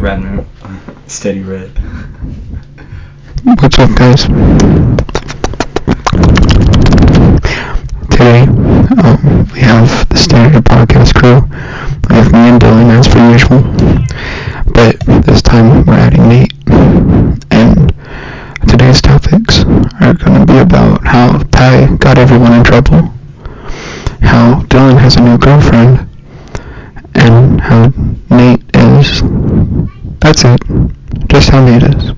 Radner, steady red. What's up, guys? Today, um, we have the Standard Podcast crew. We have me and Dylan as per usual, but this time we're adding Nate. And today's topics are going to be about how Ty got everyone in trouble, how Dylan has a new girlfriend, and how Nate is. That's it. Just how Nate is.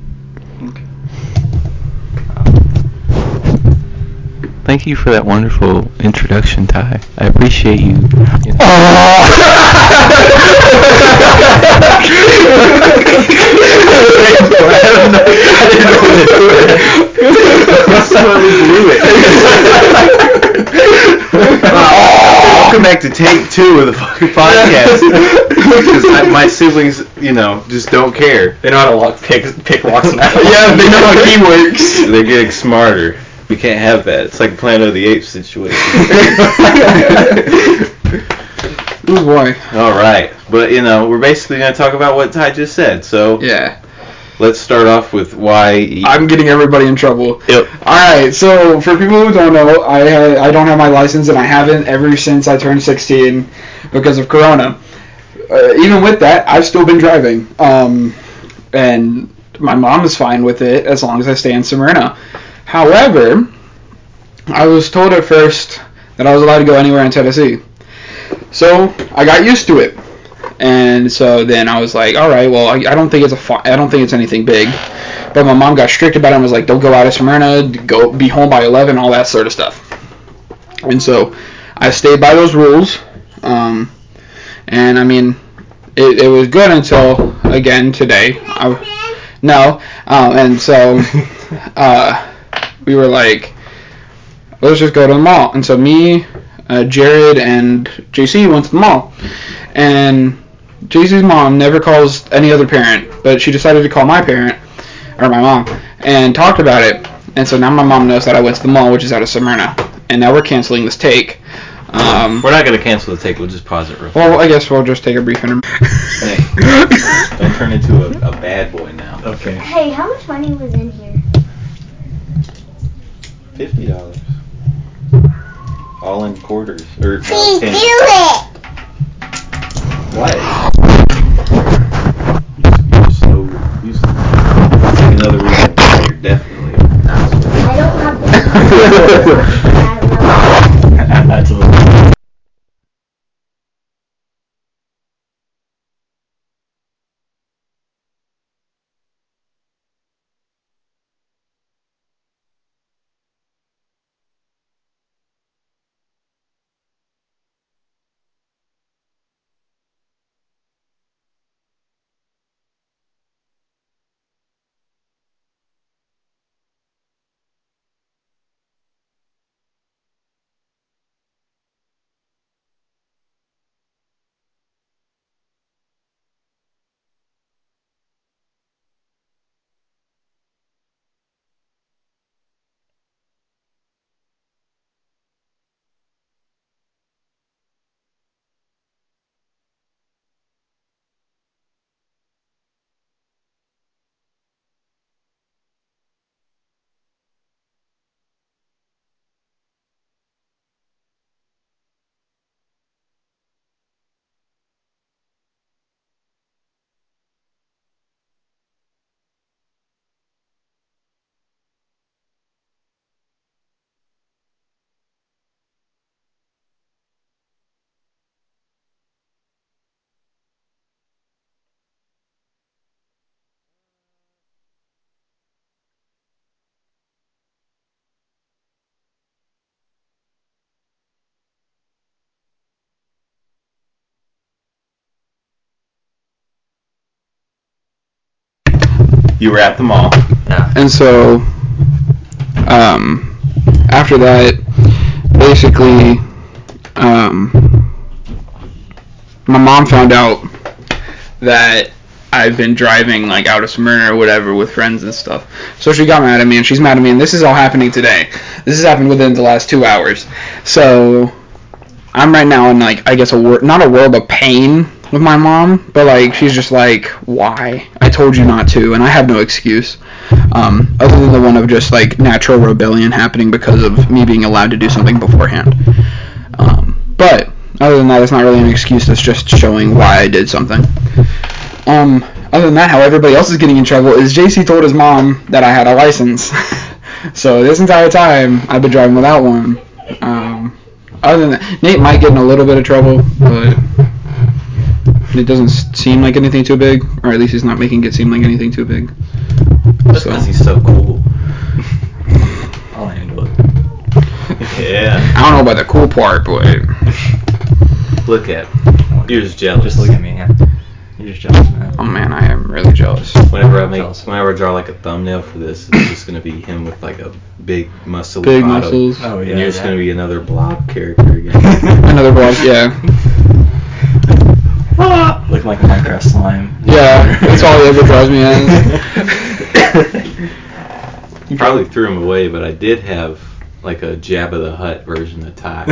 Thank you for that wonderful introduction, Ty. I appreciate you. you know- Welcome back to take two of the fucking podcast. Because my siblings, you know, just don't care. They know how to lock, pick, pick locks now. Yeah, they know how key works. They're getting smarter. We can't have that. It's like a Planet of the Apes situation. Oh boy. All right, but you know, we're basically going to talk about what Ty just said. So Yeah. let's start off with why. I'm getting everybody in trouble. Yep. All right, so for people who don't know, I I don't have my license and I haven't ever since I turned 16 because of Corona. Uh, even with that, I've still been driving. Um, and my mom is fine with it as long as I stay in Smyrna. However, I was told at first that I was allowed to go anywhere in Tennessee. So I got used to it. And so then I was like, all right, well, I, I don't think it's a fi- I don't think it's anything big. But my mom got strict about it and was like, don't go out of Smyrna, go be home by 11, all that sort of stuff. And so I stayed by those rules. Um, and I mean, it, it was good until, again, today. I, no. Um, and so uh, we were like, let's just go to the mall. And so me, uh, Jared, and JC went to the mall. And JC's mom never calls any other parent, but she decided to call my parent, or my mom, and talked about it. And so now my mom knows that I went to the mall, which is out of Smyrna. And now we're canceling this take. Um, We're not going to cancel the take. We'll just pause it real quick. well, I guess we'll just take a brief intermission. Hey, don't turn into a, a bad boy now. Okay. Hey, how much money was in here? Fifty dollars. All in quarters or uh, Please do it! What? You're so useless. Take another reason you're definitely an asshole. I don't have You were at the mall. Yeah. And so, um, after that, basically, um, my mom found out that I've been driving like out of Smyrna or whatever with friends and stuff. So she got mad at me, and she's mad at me, and this is all happening today. This has happened within the last two hours. So I'm right now in like I guess a wor- not a world of pain, with my mom, but like she's just like, why? I told you not to, and I have no excuse, um, other than the one of just like natural rebellion happening because of me being allowed to do something beforehand. Um, but other than that, it's not really an excuse. That's just showing why I did something. Um, other than that, how everybody else is getting in trouble is JC told his mom that I had a license. so this entire time, I've been driving without one. Um, other than that, Nate might get in a little bit of trouble, but it doesn't seem like anything too big, or at least he's not making it seem like anything too big. That's So- because he's so cool. I'll handle it. Yeah. I don't know about the cool part, but Look at. You're just jealous. Just look at me. Yeah. You're just jealous, man. oh man, I am really jealous. Whenever I make, Jealous. whenever I draw like a thumbnail for this, it's just gonna be him with like a big muscle. Big bottom, muscles. Oh yeah. and you're just gonna be another blob character again. Another blob. yeah. Looking like Minecraft slime. Yeah, that's all he ever draws me as. You probably threw him away, but I did have like a Jabba the Hutt version of Ty.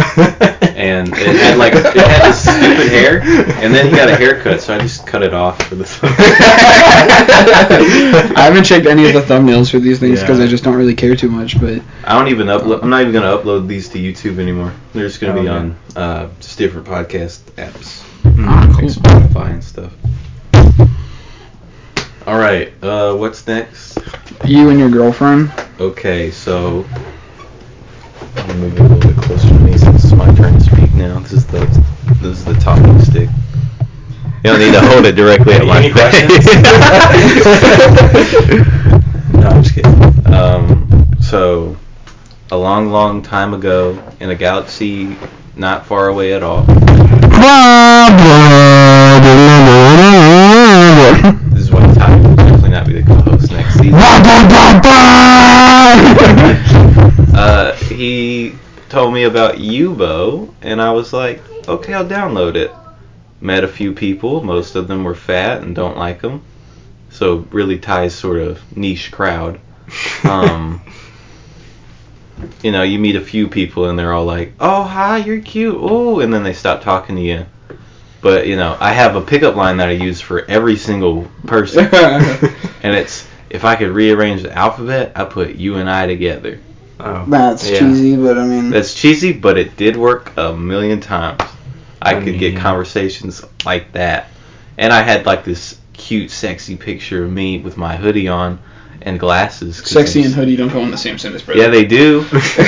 and it had like it had this stupid hair, and then he got a haircut, so I just cut it off for the. I haven't checked any of the thumbnails for these things because Yeah. I just don't really care too much. But I don't even upload. I'm not even gonna upload these to YouTube anymore. They're just gonna Oh, be yeah. on uh, just different podcast apps, ah, like cool. Spotify and stuff. All right, uh, what's next? You and your girlfriend. Okay, so I'm gonna move a little bit closer to me since it's my turn to speak now. This is the this is the talking stick. You don't need to hold it directly at my Any face. No, I'm just kidding. um, so a long, long time ago, in a galaxy not far away at all. This is why Ty will definitely not be the co-host next season. uh, he told me about Yubo, and I was like, okay, I'll download it. Met a few people, most of them were fat and don't like them. So really Ty's sort of niche crowd. Um, you know, you meet a few people and they're all like, "Oh, hi, you're cute." Oh, and then they stop talking to you. But you know, I have a pickup line that I use for every single person, and it's if I could rearrange the alphabet, I put you and I together. Oh. That's Yeah. cheesy, but I mean. That's cheesy, but it did work a million times. I, I could get conversations like that, and I had like this cute, sexy picture of me with my hoodie on and glasses. Sexy and hoodie don't go in the same sentence, brother. Yeah, they do. Girls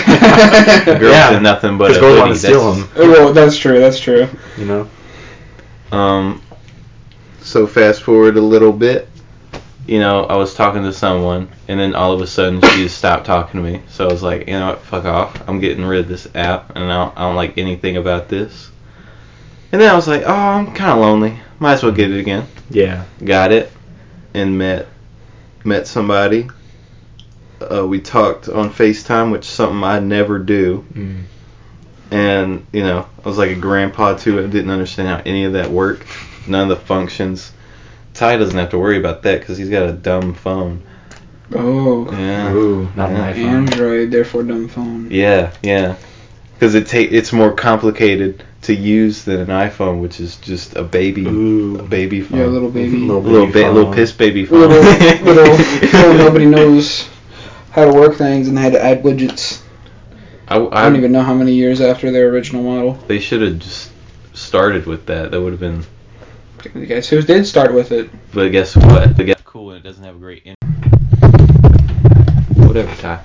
Yeah. in nothing but a girls hoodie. want to steal That's- them. well, that's true. That's true. You know. Um, so fast forward a little bit. You know, I was talking to someone, and then all of a sudden she just stopped talking to me. So I was like, you know what, fuck off. I'm getting rid of this app, and I don't, I don't like anything about this. And then I was like, oh, I'm kind of lonely. Might as well get it again. Yeah. Got it, and met met somebody. Uh, we talked on FaceTime, which is something I never do. Mm. And, you know, I was like a grandpa too. I didn't understand how any of that worked. None of the functions. Ty doesn't have to worry about that because he's got a dumb phone. Oh. Yeah. Ooh, not Yeah. my phone. Android, therefore dumb phone. Yeah, yeah. Because it ta- it's more complicated to use than an iPhone, which is just a baby, Ooh. a baby phone. Yeah, little baby. Little little, baby ba- little piss baby phone. Little, little, little nobody knows how to work things and they had to add widgets. I, I I, don't even know how many years after their original model. They should have just started with that. That would have been. The guys who did start with it. But guess what? But guess cool, and it doesn't have a great. In- Whatever, Ty.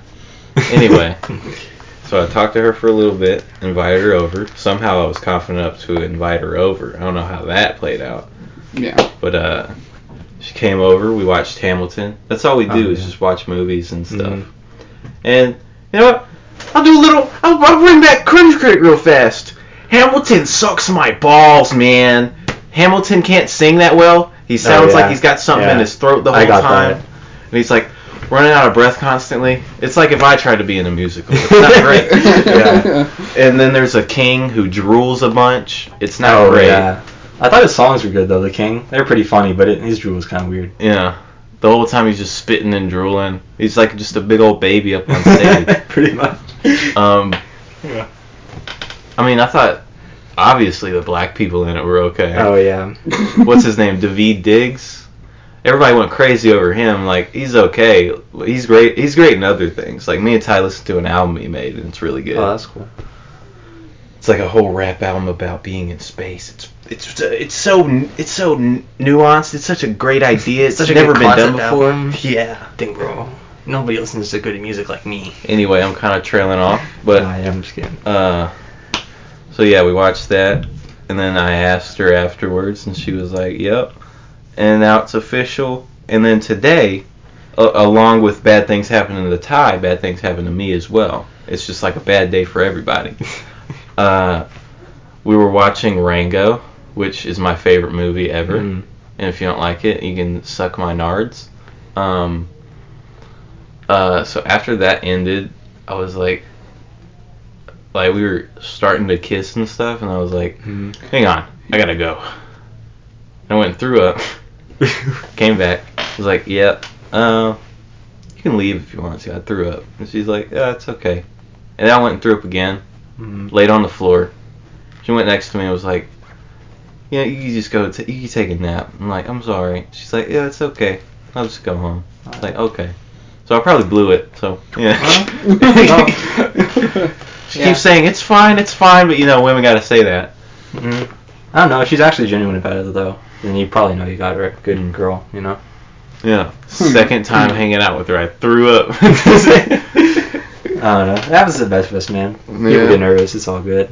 Anyway, so I talked to her for a little bit, invited her over. Somehow I was confident enough to invite her over. I don't know how that played out, Yeah. but uh, she came over. We watched Hamilton. That's all we do Oh, is yeah. just watch movies and stuff. Mhm. And you know what? I'll do a little. I'll, I'll bring back Cringe Crate real fast. Hamilton sucks my balls, man. Hamilton can't sing that well. He sounds Oh, yeah. like he's got something in his throat the I whole got time. that. And he's like running out of breath constantly. It's like if I tried to be in a musical. It's not great. Yeah. And then there's a king who drools a bunch. It's not oh great. yeah. I thought his songs were good though. The King, they're pretty funny, but it, his drool was kind of weird. Yeah. The whole time he's just spitting and drooling. He's like just a big old baby up on stage. pretty much. Um, Yeah. I mean, I thought obviously the black people in it were okay. Oh yeah. What's his name? David Diggs. Everybody went crazy over him. Like he's okay. He's great. He's great in other things. Like me and Ty listened to an album he made, and it's really good. Oh, that's cool. It's like a whole rap album about being in space. It's it's it's so it's so nuanced. It's such a great idea. It's Such never been done before. album. Yeah. Think, bro. Nobody listens to good music like me. Anyway, I'm kind of trailing off, but Nah, yeah, I'm just kidding. uh, so yeah, we watched that, and then I asked her afterwards, and she was like, "Yep," and now it's official. And then today, a- along with bad things happening to the Ty, bad things happen to me as well. It's just like a bad day for everybody. uh, we were watching Rango, which is my favorite movie ever. Mm. And if you don't like it, you can suck my nards. Um, uh, so after that ended, I was like, like we were starting to kiss and stuff, and I was like, Mhm. hang on, I gotta go. I went and threw up, came back, was like, yep, uh, you can leave if you want to. I threw up, and she's like, yeah, it's okay. And I went and threw up again, Mhm. laid on the floor. She went next to me and was like, yeah, you can just go, t- you can take a nap. I'm like, I'm sorry. She's like, yeah, it's okay. I'll just go home. Was like, okay. So I probably blew it. So yeah. she Yeah. keeps saying it's fine, it's fine, but you know, women gotta say that. Mhm. I don't know. She's actually genuine about it though. And you probably know you got her a good girl. You know. Yeah. Hmm. Second time hmm. hanging out with her, I threw up. I don't know. That was the best of us, man. People Yeah. get nervous. It's all good.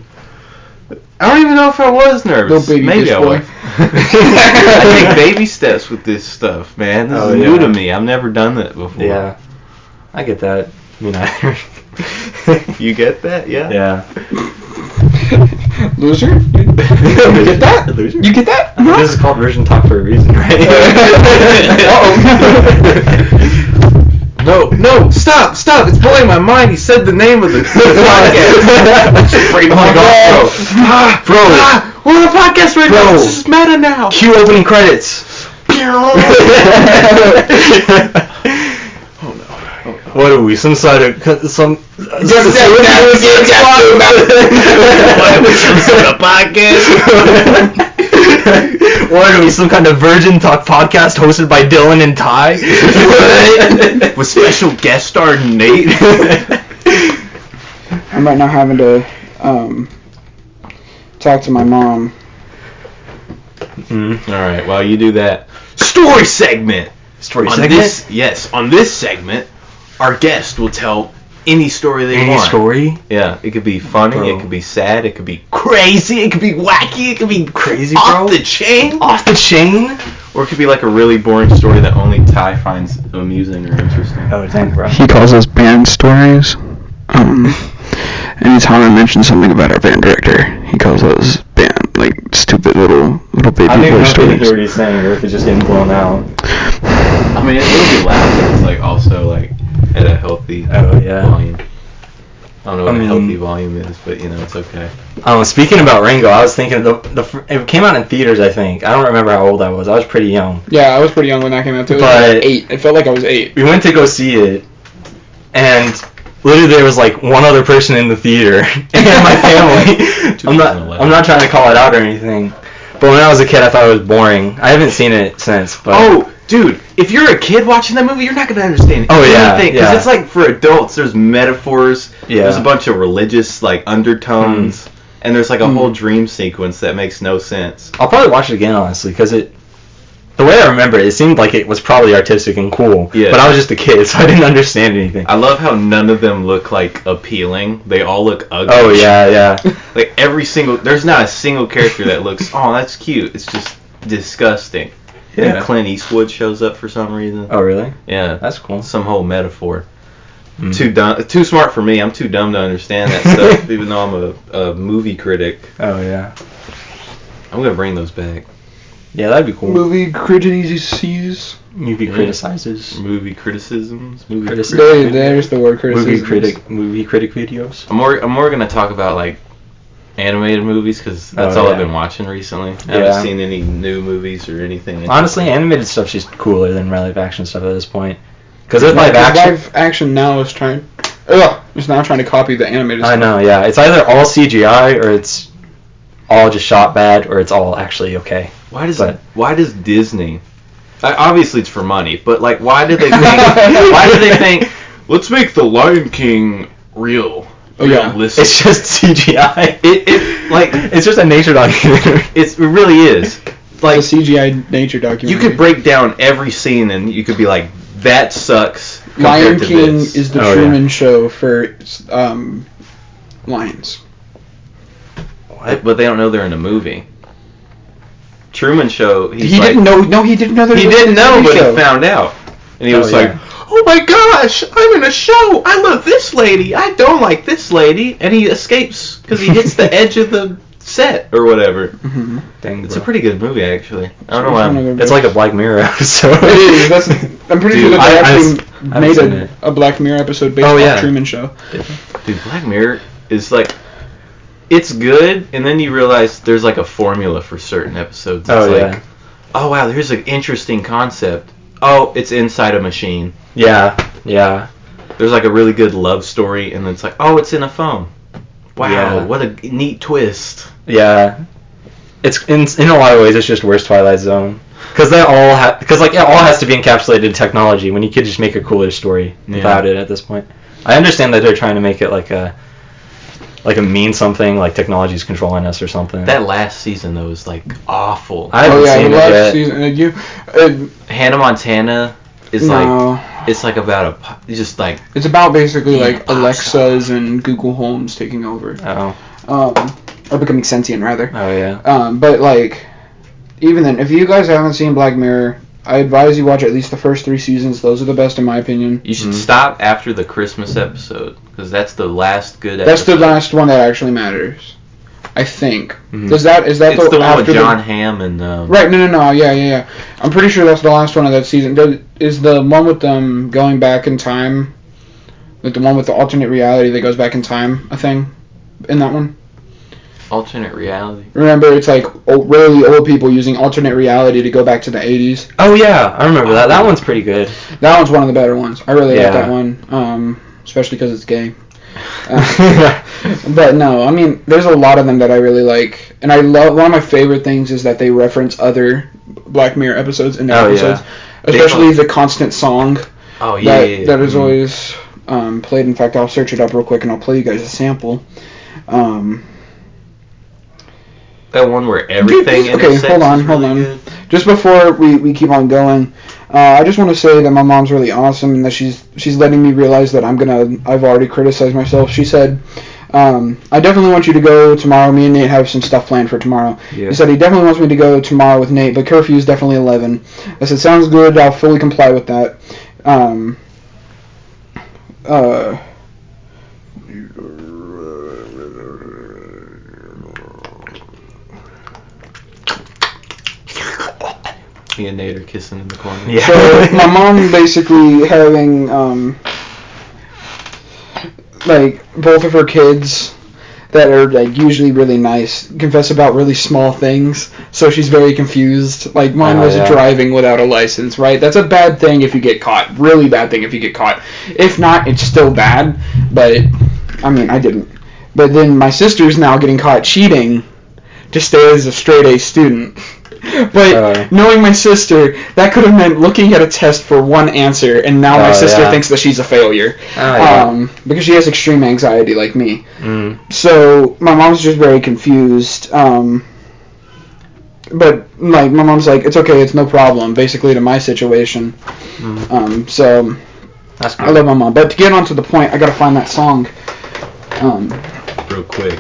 I don't even know if I was nervous. Little baby Maybe I boy. was. I take baby steps with this stuff, man. This Oh, is new to me. I've never done that before. Yeah. I get that. Me neither. You get that? Yeah. yeah. Loser? You get that? Loser? You get that? This is called Virgin Talk for a reason, right? Oh No, no, stop, stop! It's blowing my mind. He said the name of the, the podcast. Oh my God, bro. Ah, Bro. ah, we're on a podcast right now. This is meta now. Cue opening credits. What are we? Some sort of co- some. What are we? Some kind of Virgin Talk podcast hosted by Dylan and Ty? With special guest star Nate. I'm right now having to um, talk to my mom. Mm. All right, while you do that, story segment. Story on segment. this, yes, on this segment, our guest will tell any story they Any want. Any story? Yeah, it could be funny, Bro. it could be sad, it could be crazy, it could be wacky, it could be Crazy, off bro. the chain, Off the chain? or it could be like a really boring story that only Ty finds amusing or interesting. Oh, dang, bro. He calls us band stories. Um, anytime I mention something about our band director, he calls us band like stupid little little baby I don't even boy know if you can hear stories. what he's saying or if it's just getting blown out. I mean, it will be loud, but it's like also like at a healthy Oh, yeah. volume. I don't know what I a mean- healthy volume is, but you know it's okay. Um, speaking about Rango, I was thinking the the it came out in theaters. I think I don't remember how old I was. I was pretty young. Yeah, I was pretty young when that came out too. It was But- like eight. It felt like I was eight. We went to go see it, and literally there was like one other person in the theater and my family. I'm not I'm not trying to call it out or anything, but when I was a kid, I thought it was boring. I haven't seen it since. But Oh, dude, if you're a kid watching that movie, you're not gonna understand Oh, yeah, anything because yeah. it's like for adults. There's metaphors. Yeah. There's a bunch of religious like undertones, and there's like a Hmm. whole dream sequence that makes no sense. I'll probably watch it again honestly because it. The way I remember it, it seemed like it was probably artistic and cool. Yeah. But I was just a kid, so I didn't understand anything. I love how none of them look like appealing. They all look ugly. Oh yeah, yeah. Like every single, there's not a single character that looks, oh, that's cute. It's just disgusting. Yeah. And Clint Eastwood shows up for some reason. Oh really? Yeah. That's cool. Some whole metaphor. Mm. Too dumb, too smart for me. I'm too dumb to understand that stuff. even though I'm a, a movie critic, Oh yeah. I'm gonna bring those back. Yeah, that'd be cool. Movie criticises. Movie criticizes. Movie criticisms, movie. Criticism. criticism. There, there's the word criticism. Movie critic. Movie critic videos. I'm more, I'm more gonna talk about like animated movies because that's Oh, all yeah. I've been watching recently. I Yeah. haven't seen any new movies or anything. Honestly, animated stuff's just cooler than live action stuff at this point. Because with Live, live action, live action now is trying. Ugh, it's now trying to copy the animated. I stuff. know, yeah, it's either all CGI or it's all just shot bad or it's all actually okay. Why does But- why does Disney? I, obviously, it's for money, but like, why do they think? why do they think? Let's make the Lion King real. Oh, yeah. realistic." It's just CGI. it, it like It's just a nature documentary. it's, it really is. Like It's a CGI nature documentary. you could break down every scene and you could be like, that sucks. Lion to King this." is the Oh, yeah. Truman Show for um, lions. But- but they don't know they're in a movie. Truman Show. He like, didn't know. No, he didn't know that. He didn't know, but show. he found out, and he Oh, was yeah. like, "Oh my gosh, I'm in a show. I love this lady. I don't like this lady." And he escapes because he hits the edge of the set or whatever. Mhm. Dang, It's bro. a pretty good movie, actually. I don't know why. I'm- It's like a Black Mirror episode. It is. I'm pretty Dude, sure that they I- I actually I made a, a Black Mirror episode based Oh, yeah. Truman Show. Dude, Black Mirror is like, it's good, and then you realize there's like a formula for certain episodes. It's Oh, like, yeah. oh wow, here's an interesting concept. Oh, it's inside a machine. Yeah, yeah. There's like a really good love story, and it's like, oh, it's in a phone. Wow, Yeah. what a neat twist. Yeah, it's in in a lot of ways it's just worse Twilight Zone because they all have because like it all has to be encapsulated in technology when you could just make a cooler story Yeah. without it at this point. I understand that they're trying to make it like a like a mean something like technology's controlling us or something. That last season though was like awful. I haven't oh yeah, seen the it last yet. season. You, uh, Hannah Montana is like it's like about a po- just like it's about basically like pop Alexas and Google Homes taking over, Oh, um, or becoming sentient rather. oh yeah. Um, but like, even then, if you guys haven't seen Black Mirror, I advise you watch at least the first three seasons. Those are the best in my opinion. you should Mhm. stop after the Christmas episode because that's the last good. That's the last one that actually matters. I think. Mhm. Does that is that It's the one after with Jon Hamm and um, Right, no, no, no, yeah, yeah, yeah. I'm pretty sure that's the last one of that season. Does- Is the one with them going back in time, like the one with the alternate reality that goes back in time, a thing in that one? Alternate reality. Remember, it's like old, really old people using alternate reality to go back to the 80s. Oh yeah, I remember that. That one's pretty good. That one's one of the better ones. I really like that one, um, especially because it's gay. Uh, but no, I mean, there's a lot of them that I really like, and I love. One of my favorite things is that they reference other Black Mirror episodes in their Oh, yeah. episodes, especially the constant song Oh yeah, that yeah, yeah. that is always um, played. In fact, I'll search it up real quick and I'll play you guys a sample. Um, that one where everything. okay, hold on, hold really on. good. just before we, we keep on going, uh, I just want to say that my mom's really awesome and that she's she's letting me realize that I'm gonna I've already criticized myself. She said, um, "I definitely want you to go tomorrow. Me and Nate have some stuff planned for tomorrow." Yeah. He said he definitely wants me to go tomorrow with Nate, but curfew is definitely 11. I said, "Sounds good. I'll fully comply with that." Um, uh, Me and Nate are kissing in the corner. Yeah. So my mom basically having um like both of her kids that are like usually really nice confess about really small things. So she's very confused. Like mine Oh, was yeah. driving without a license right? That's a bad thing if you get caught. Really bad thing if you get caught. If not it's still bad but i mean i didn't. But then my sister's now getting caught cheating to stay as a straight a student but Oh. knowing my sister, that could have meant looking at a test for one answer, and now my Oh, sister yeah. thinks that she's a failure. Yeah. Um, because she has extreme anxiety like me. Mm. So my mom's just very confused. Um, but like my mom's like, it's okay, it's no problem. Basically, to my situation. Mm. Um, so That's I love my mom. But to get on to the point, I gotta find that song. Um, Real quick.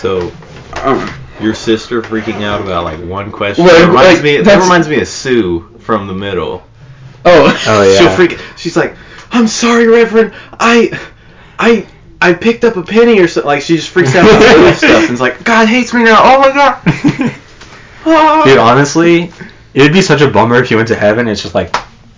So uh, your sister freaking out about like one question. Well, that reminds like, me. That reminds me of Sue from the middle. oh, Oh, yeah. She'll freak. She's like, "I'm sorry, Reverend. I, I, I picked up a penny or something." Like she just freaks out about little stuff and is like, "God hates me now. Oh my God." Dude, honestly, it'd be such a bummer if you went to heaven. It's just like,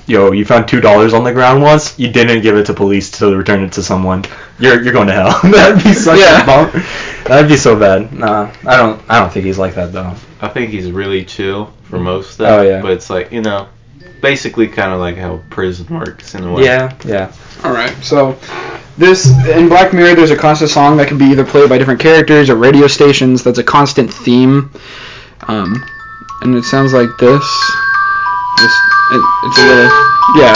yo, you found two dollars on the ground once. You didn't give it to police to return it to someone. You're you're going to hell. That'd be such Yeah. a bummer. That'd be so bad. Nah, I don't I don't think he's like that though. I think he's really chill for most stuff. Oh, yeah. But it's like you know, basically kind of like how prison works in a way. Yeah, yeah. All right. So this in Black Mirror, there's a constant song that can be either played by different characters or radio stations. That's a constant theme, um, and it sounds like this. Just, it, it's a little, yeah.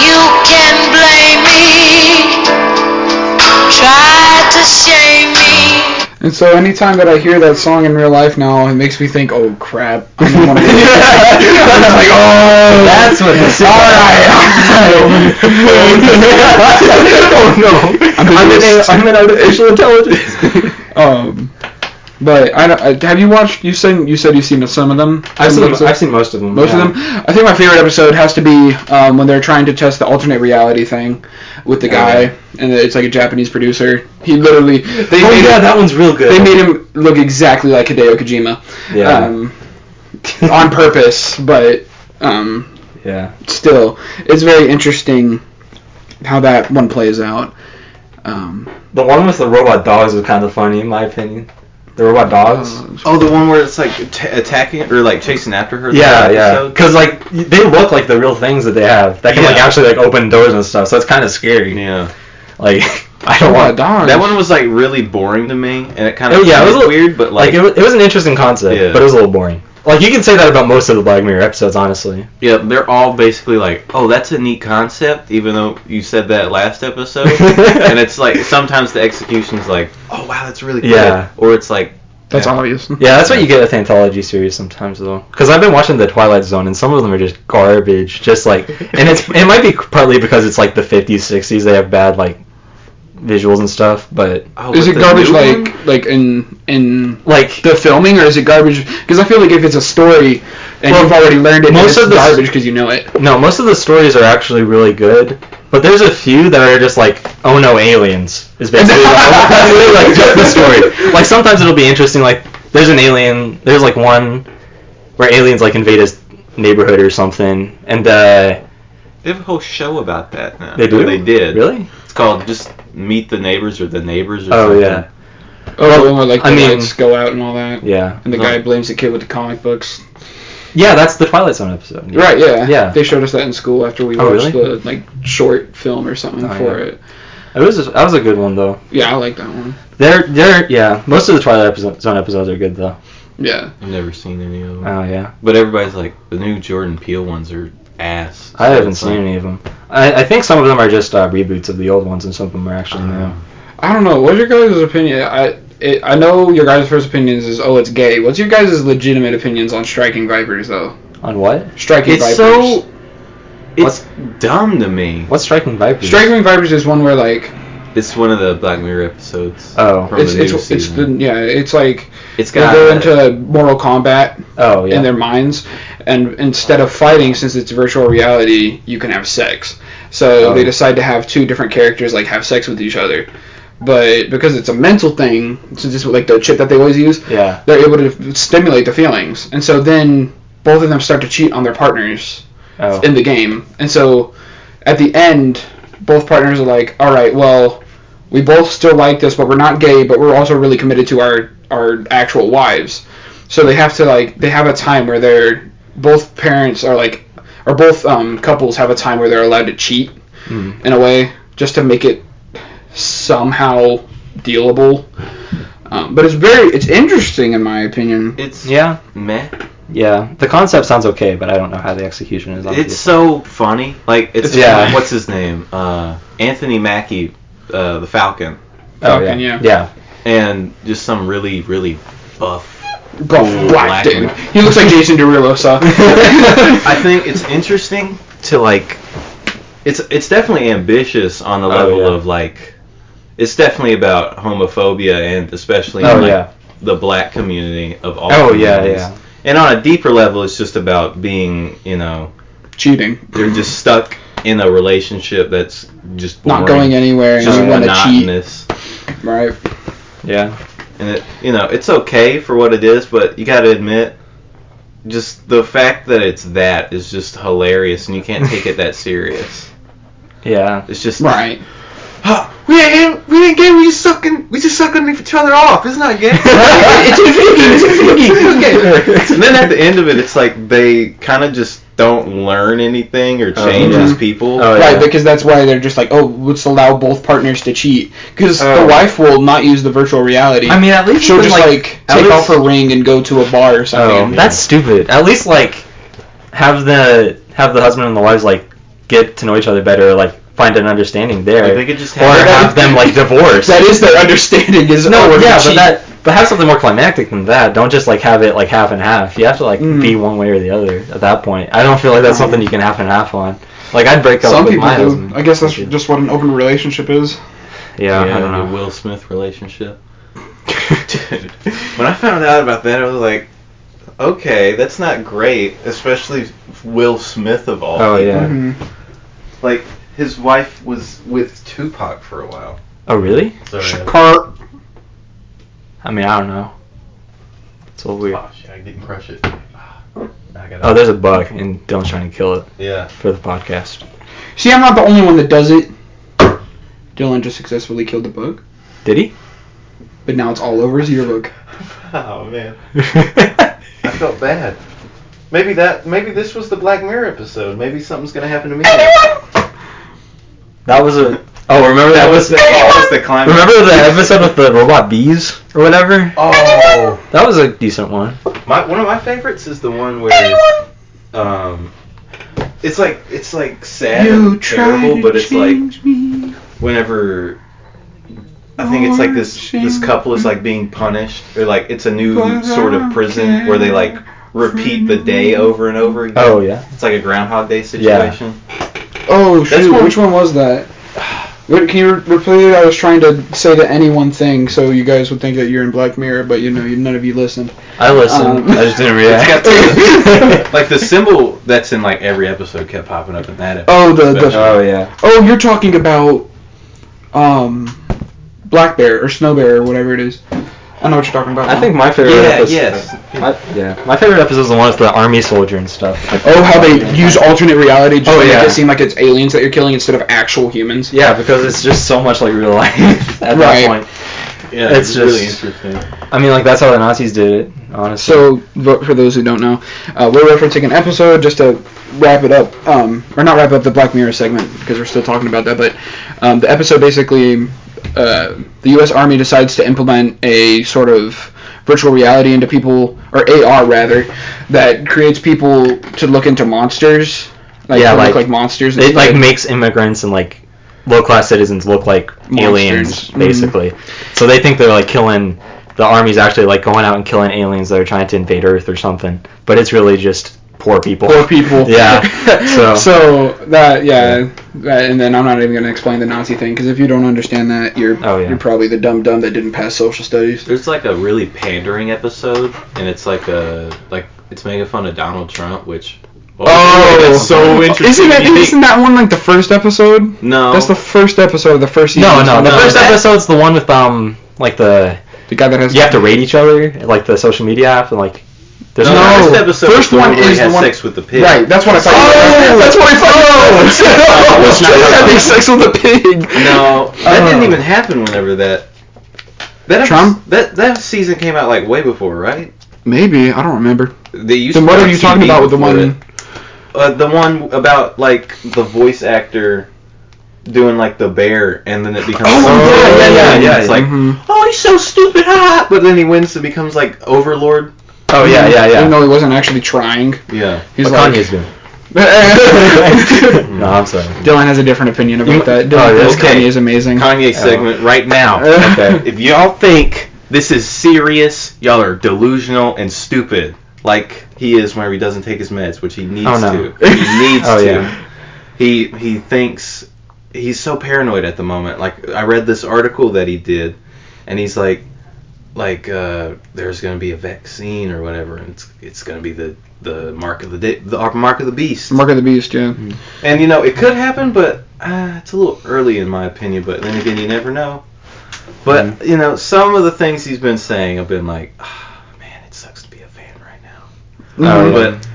You can blame me, try to shame me. And so anytime that I hear that song in real life now, it makes me think, oh crap, I don't want to. I'm just like, oh, that's what this is. All right. oh no. I'm I'm an, I'm an artificial intelligence. um, but I, don't- have you watched? You said you said you've seen some of them. I've seen, episodes? I've seen most of them. Most yeah. of them. I think my favorite episode has to be um, when they're trying to test the alternate reality thing with the Oh, guy, yeah. and it's like a Japanese producer. He literally they oh made yeah, him, that one's real good. they made him look exactly like Hideo Kojima. Yeah. Um, on purpose, but um, yeah. still, it's very interesting how that one plays out. Um, The one with the robot dogs was kind of funny, in my opinion. The robot dogs. Oh, the one where it's like t- attacking or like chasing after her. yeah, yeah. Because like they look like the real things that they have that can like actually like open doors and stuff. So it's kind of scary. Yeah. Like I don't Robot want. dogs. That one was like really boring to me, and it kind Oh, of yeah, it was a little- weird, but Like like, it was, it was an interesting concept, Yeah. but it was a little boring. Like you can say that about most of the Black Mirror episodes, honestly. yeah, they're all basically like, oh, that's a neat concept, even though you said that last episode, and it's like sometimes the execution's like, oh wow, that's really good, Yeah. or it's like, that's Yeah. obvious. Yeah, that's what you get with anthology series sometimes, though. Because I've been watching the Twilight Zone, and some of them are just garbage. Just like, and it's it might be partly because it's like the 50s, 60s. They have bad like visuals and stuff, but oh, Is it garbage like one? like in in like the filming, or is it garbage? Because I feel like if it's a story and Well, you've already learned it, most most it's of the garbage because you know it. no, most of the stories are actually really good. But there's a few that are just like, oh no, aliens is basically the, that's like just the story. Like sometimes it'll be interesting. Like there's an alien. There's like one where aliens like invade his neighborhood or something, and uh, They have a whole show about that now. they do. Or they did. really. It's called just Meet the Neighbors or the Neighbors or Oh something. yeah, Oh, the one where like the I mean- lights go out and all that. yeah. And the No. guy blames the kid with the comic books. Yeah, that's the Twilight Zone episode. Right, yeah. Yeah. They showed us that in school after we Oh, watched really? the like short film or something Oh, for yeah. it. It was that was a good one though. Yeah, I like that one. They're they're yeah. Most of the Twilight episode, Zone episodes are good though. Yeah. I've never seen any of them. Oh yeah. but everybody's like, the new Jordan Peele ones are ass. I haven't seen like, any of them. I, I think some of them are just uh, reboots of the old ones, and some of them are actually new. Uh, I don't know. What's your guys' opinion? I it, I know your guys' first opinions is oh it's gay. What's your guys' legitimate opinions on striking vipers though? On what? Striking It's vipers. so. It's dumb to me. What's Striking Vipers? Striking vipers is one where like It's one of the Black Mirror episodes. Oh. from it's the it's it's the yeah it's like it's they got go into Mortal Kombat Oh yeah. in their minds, and instead of fighting, since it's virtual reality, you can have sex. So Oh. they decide to have two different characters like have sex with each other. But because it's a mental thing, since it's like the chip that they always use, yeah. they're able to stimulate the feelings, and so then both of them start to cheat on their partners Oh. in the game. And so at the end, both partners are like, "All right, well, we both still like this, but we're not gay, but we're also really committed to our our actual wives." So they have to like they have a time where they're both parents are like or both um, couples have a time where they're allowed to cheat Mm. in a way just to make it somehow dealable. Um, but it's very it's interesting in my opinion. It's Yeah. meh. Yeah. The concept sounds okay, but I don't know how the execution is. It's so funny. Like it's Yeah. what's his name? Uh, Anthony Mackie, uh, the Falcon, oh, Falcon, yeah. yeah. Yeah. and just some really really buff. Buff cool black dude. man. He looks like Jason Derulo. So I think it's interesting to like. It's it's definitely ambitious on the Oh, level yeah. of like. It's definitely about homophobia and especially Oh in like, yeah. the black community of all. Oh yeah, yeah. And on a deeper level, it's just about being, you know, cheating, they're just stuck in a relationship that's just not boring, going anywhere, just you want cheat, monotonous. right? Yeah. And it, you know, it's okay for what it is, but you got to admit, just the fact that it's that is just hilarious, and you can't take it that serious. Yeah. It's just Right. "Ha, we ain't we ain't gay. We just sucking we just sucking each other off. It's not gay. It's a figgy, it's a and then at the end of it, it's like they kind of just don't learn anything or oh, change yeah. as people. Oh, Right, yeah. because that's why they're just like, oh, let's allow both partners to cheat. Because Oh. the wife will not use the virtual reality. I mean, at least she'll just been, like, take least- off her ring and go to a bar or something. Oh, and- that's stupid. At least like have the have the husband and the wives like get to know each other better, like find an understanding there, Like, they could just or have- have them like divorce. that is their understanding. Is no, oh, we're yeah, but cheat. that but have something more climactic than that. Don't just like have it like half and half. You have to like Mm. be one way or the other at that point. I don't feel like that's something you can half and half on. Like I'd break up Some with people my do. husband. I guess that's I just what an open relationship is. yeah, I don't the. Will Smith relationship. Dude, when I found out about that, I was like, okay, that's not great, especially Will Smith of all. Oh people. yeah. Mhm. Like his wife was with Tupac for a while. Oh really? So Shakur. I mean I don't know. It's a little weird. Oh shit, I didn't crush it. Ah, I gotta- Oh, there's a bug, and Dylan's trying to kill it yeah. for the podcast. See, I'm not the only one that does it. Dylan just successfully killed the bug, Did he? but now it's all over his yearbook. Oh man, I felt bad. Maybe that. Maybe this was the Black Mirror episode. Maybe something's gonna happen to me. That was a. Oh, remember that, That was was the, that was the climax. Remember the episode with the robot bees or whatever? Oh, That was a decent one. my one of my favorites is the one where um, it's like it's like sad and terrible, but it's like me. whenever I think it's like this this couple is like being punished or like it's a new sort of prison where they like repeat the day over and over again. Oh yeah. It's like a Groundhog Day situation. Yeah. Oh shoot! one- Which one was that? What, can you re- repeat it? I was trying to say to any one thing so you guys would think that you're in Black Mirror, but you know, you, none of you listened. I listened. Um, I just didn't It's got react. the, like the symbol that's in like every episode kept popping up in that episode. Oh, the, the oh yeah. oh, you're talking about um, Black Bear or Snow Bear or whatever it is. I don't know what you're talking about. I now. think my favorite Yeah, episode. yes. My, yeah. My favorite episode is the one with the army soldier and stuff. Like, Oh, how they use alternate reality just Oh, to yeah. make it seem like it's aliens that you're killing instead of actual humans. Yeah, because it's just so much like real life at Right. that point. Yeah, It's it's, really interesting. I mean, like that's how the Nazis did it. Honestly. So, vo- for those who don't know, uh, we're referencing an episode just to wrap it up, um, or not wrap up the Black Mirror segment because we're still talking about that. But um, the episode basically, uh, the U.S. Army decides to implement a sort of virtual reality into people, or AR rather, that creates people to look into monsters. Like, Yeah, like- like monsters. it like makes immigrants and like low class citizens look like aliens Monsters. Mhm. basically. So they think they're like killing the army's actually like going out and killing aliens that are trying to invade Earth or something. But it's really just poor people. poor people. Yeah. So so that yeah, that, and then I'm not even gonna explain the Nazi thing because if you don't understand that, you're Oh, yeah. you're probably the dumb dumb that didn't pass social studies. There's like a really pandering episode, and it's like a like it's making fun of Donald Trump, which Oh, that's so interesting. Isn't that You think- isn't that one like the first episode? no, That's the first episode of the first season. No, no, the No, first that- episode's the one with um like the the guy that has you have to rate each other like the social media app and like there's no, No, the first episode first one one where is he had the one- sex with the pig. Right, that's what I thought. Oh, that's what I thought. Oh, it's not having sex with a pig. No, that Oh. didn't even happen whenever that. That epi- Trump? that that season came out like way before, right? Maybe I don't remember. They used Then what are on you talking about with the one? it. Uh, the one about like the voice actor doing like the bear, and then it becomes. Oh, yeah, yeah, yeah, and yeah, It's like, Mhm. oh, he's so stupid, ha! But then he wins and becomes like Overlord. Oh yeah, yeah, yeah. Even though he wasn't actually trying. Yeah. He's what like. Kanye's doing. Dylan no, I'm sorry. Dylan has a different opinion about You- that. oh, Dylan yeah, thinks okay. Kanye is amazing. Kanye segment right now. Okay. If y'all think this is serious, y'all are delusional and stupid. Like he is whenever he doesn't take his meds, which he needs Oh, no. to. He needs Oh, to. yeah. He he thinks he's so paranoid at the moment. Like I read this article that he did, and he's like, like uh, there's gonna be a vaccine or whatever, and it's it's gonna be the the mark of the day, the mark of the beast. Mark of the Beast, yeah. And you know, it could happen, but uh, it's a little early in my opinion. But then again, you never know. But Mm-hmm. you know, some of the things he's been saying have been like, ah, man, it sucks to be a fan right now. Oh, yeah. But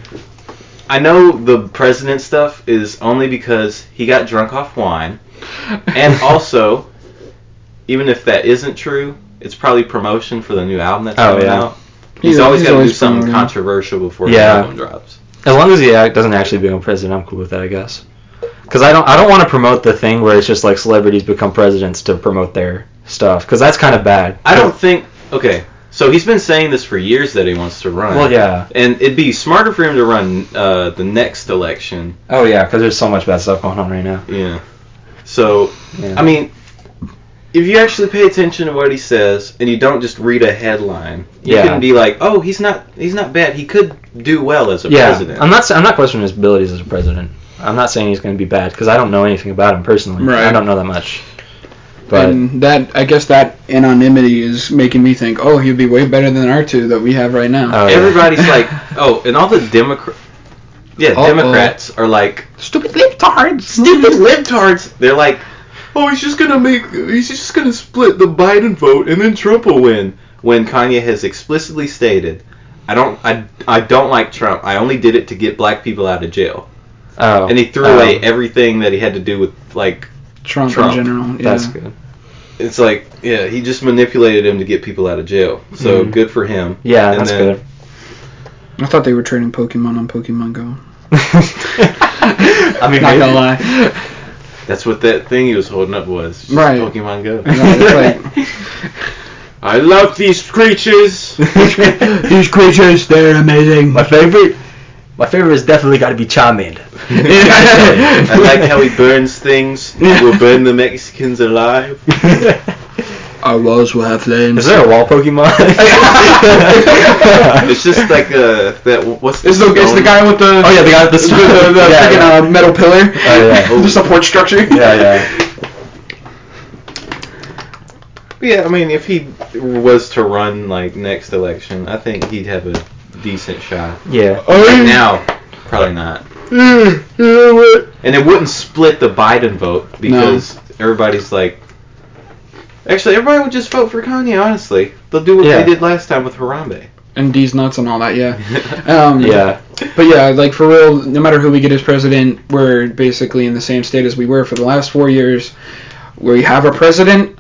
I know the president stuff is only because he got drunk off wine, and also even if that isn't true, it's probably promotion for the new album that's Oh, coming yeah. out. He's, He's- always got to do something promoting. controversial before Yeah. the album drops. As long as he doesn't actually become president, I'm cool with that, I guess. Because I don't, I don't want to promote the thing where it's just like celebrities become presidents to promote their stuff. Because that's kind of bad. I don't think. Okay, so he's been saying this for years that he wants to run. Well, yeah. And it'd be smarter for him to run uh, the next election. Oh yeah, because there's so much bad stuff going on right now. Yeah. So, Yeah. I mean, if you actually pay attention to what he says and you don't just read a headline, you Yeah. can be like, "Oh, he's not he's not bad. He could do well as a yeah, president." I'm not, s- I'm not questioning his abilities as a president. I'm not saying he's going to be bad because I don't know anything about him personally. Right. I don't know that much. But and that I guess that anonymity is making me think, oh, he'd be way better than our two that we have right now. Oh, yeah. Everybody's like, "Oh," and all the Democrat Yeah, Uh-oh. Democrats are like Stupid libtards. stupid libtards. They're like, "Oh, he's just going to make he's just going to split the Biden vote and then Trump will win." When Kanye has explicitly stated, "I don't I I don't like Trump. I only did it to get black people out of jail." oh, and he threw oh, away everything that he had to do with like Trump, Trump. in general. Yeah. That's good. it's like yeah he just manipulated him to get people out of jail so Mhm. good for him Yeah, And that's then- good. I thought they were trading Pokemon on Pokemon Go. I mean, Not gonna lie. that's what that thing he was holding up was Right. Pokemon Go Right, it's I love these creatures These creatures, they're amazing. My favorite, my favorite has definitely got to be Charmander. I like how he burns things will burn the Mexicans alive Our walls will have flames. Is there a wall Pokemon? it's just like uh that what's It's the, it's the guy with the Oh yeah, the guy with the the, the, the yeah, freaking, yeah. Uh, metal pillar. Oh, yeah. the support structure. yeah, yeah. Yeah, I mean, if he was to run like next election, I think he'd have a decent shot. Yeah. Right now, probably not. You know what? And it wouldn't split the Biden vote because everybody's like. Actually, everybody would just vote for Kanye. Honestly, they'll do what Yeah. they did last time with Harambe. And Deez Nuts and all that, yeah. Um, Yeah. But yeah, like for real, no matter who we get as president, we're basically in the same state as we were for the last four years. We have a president,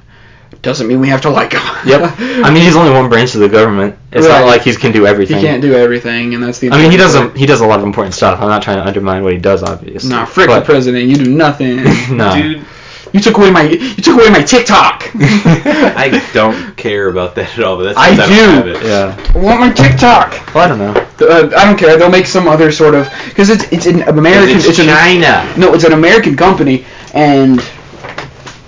doesn't mean we have to like him. Yep. I mean, he's only one branch of the government. It's Right. not like he can do everything. he can't do everything, and that's the. I mean, he doesn't. He does a lot of important stuff. I'm not trying to undermine what he does, obviously. Nah, frick the president. You do nothing. No. Dude, you took away my. You took away my TikTok. I don't care about that at all. But that's I because do. don't have. Yeah. I want my TikTok. Well, I don't know. Uh, I don't care. They'll make some other sort of because it's it's an American. It's an China. No, it's an American company, and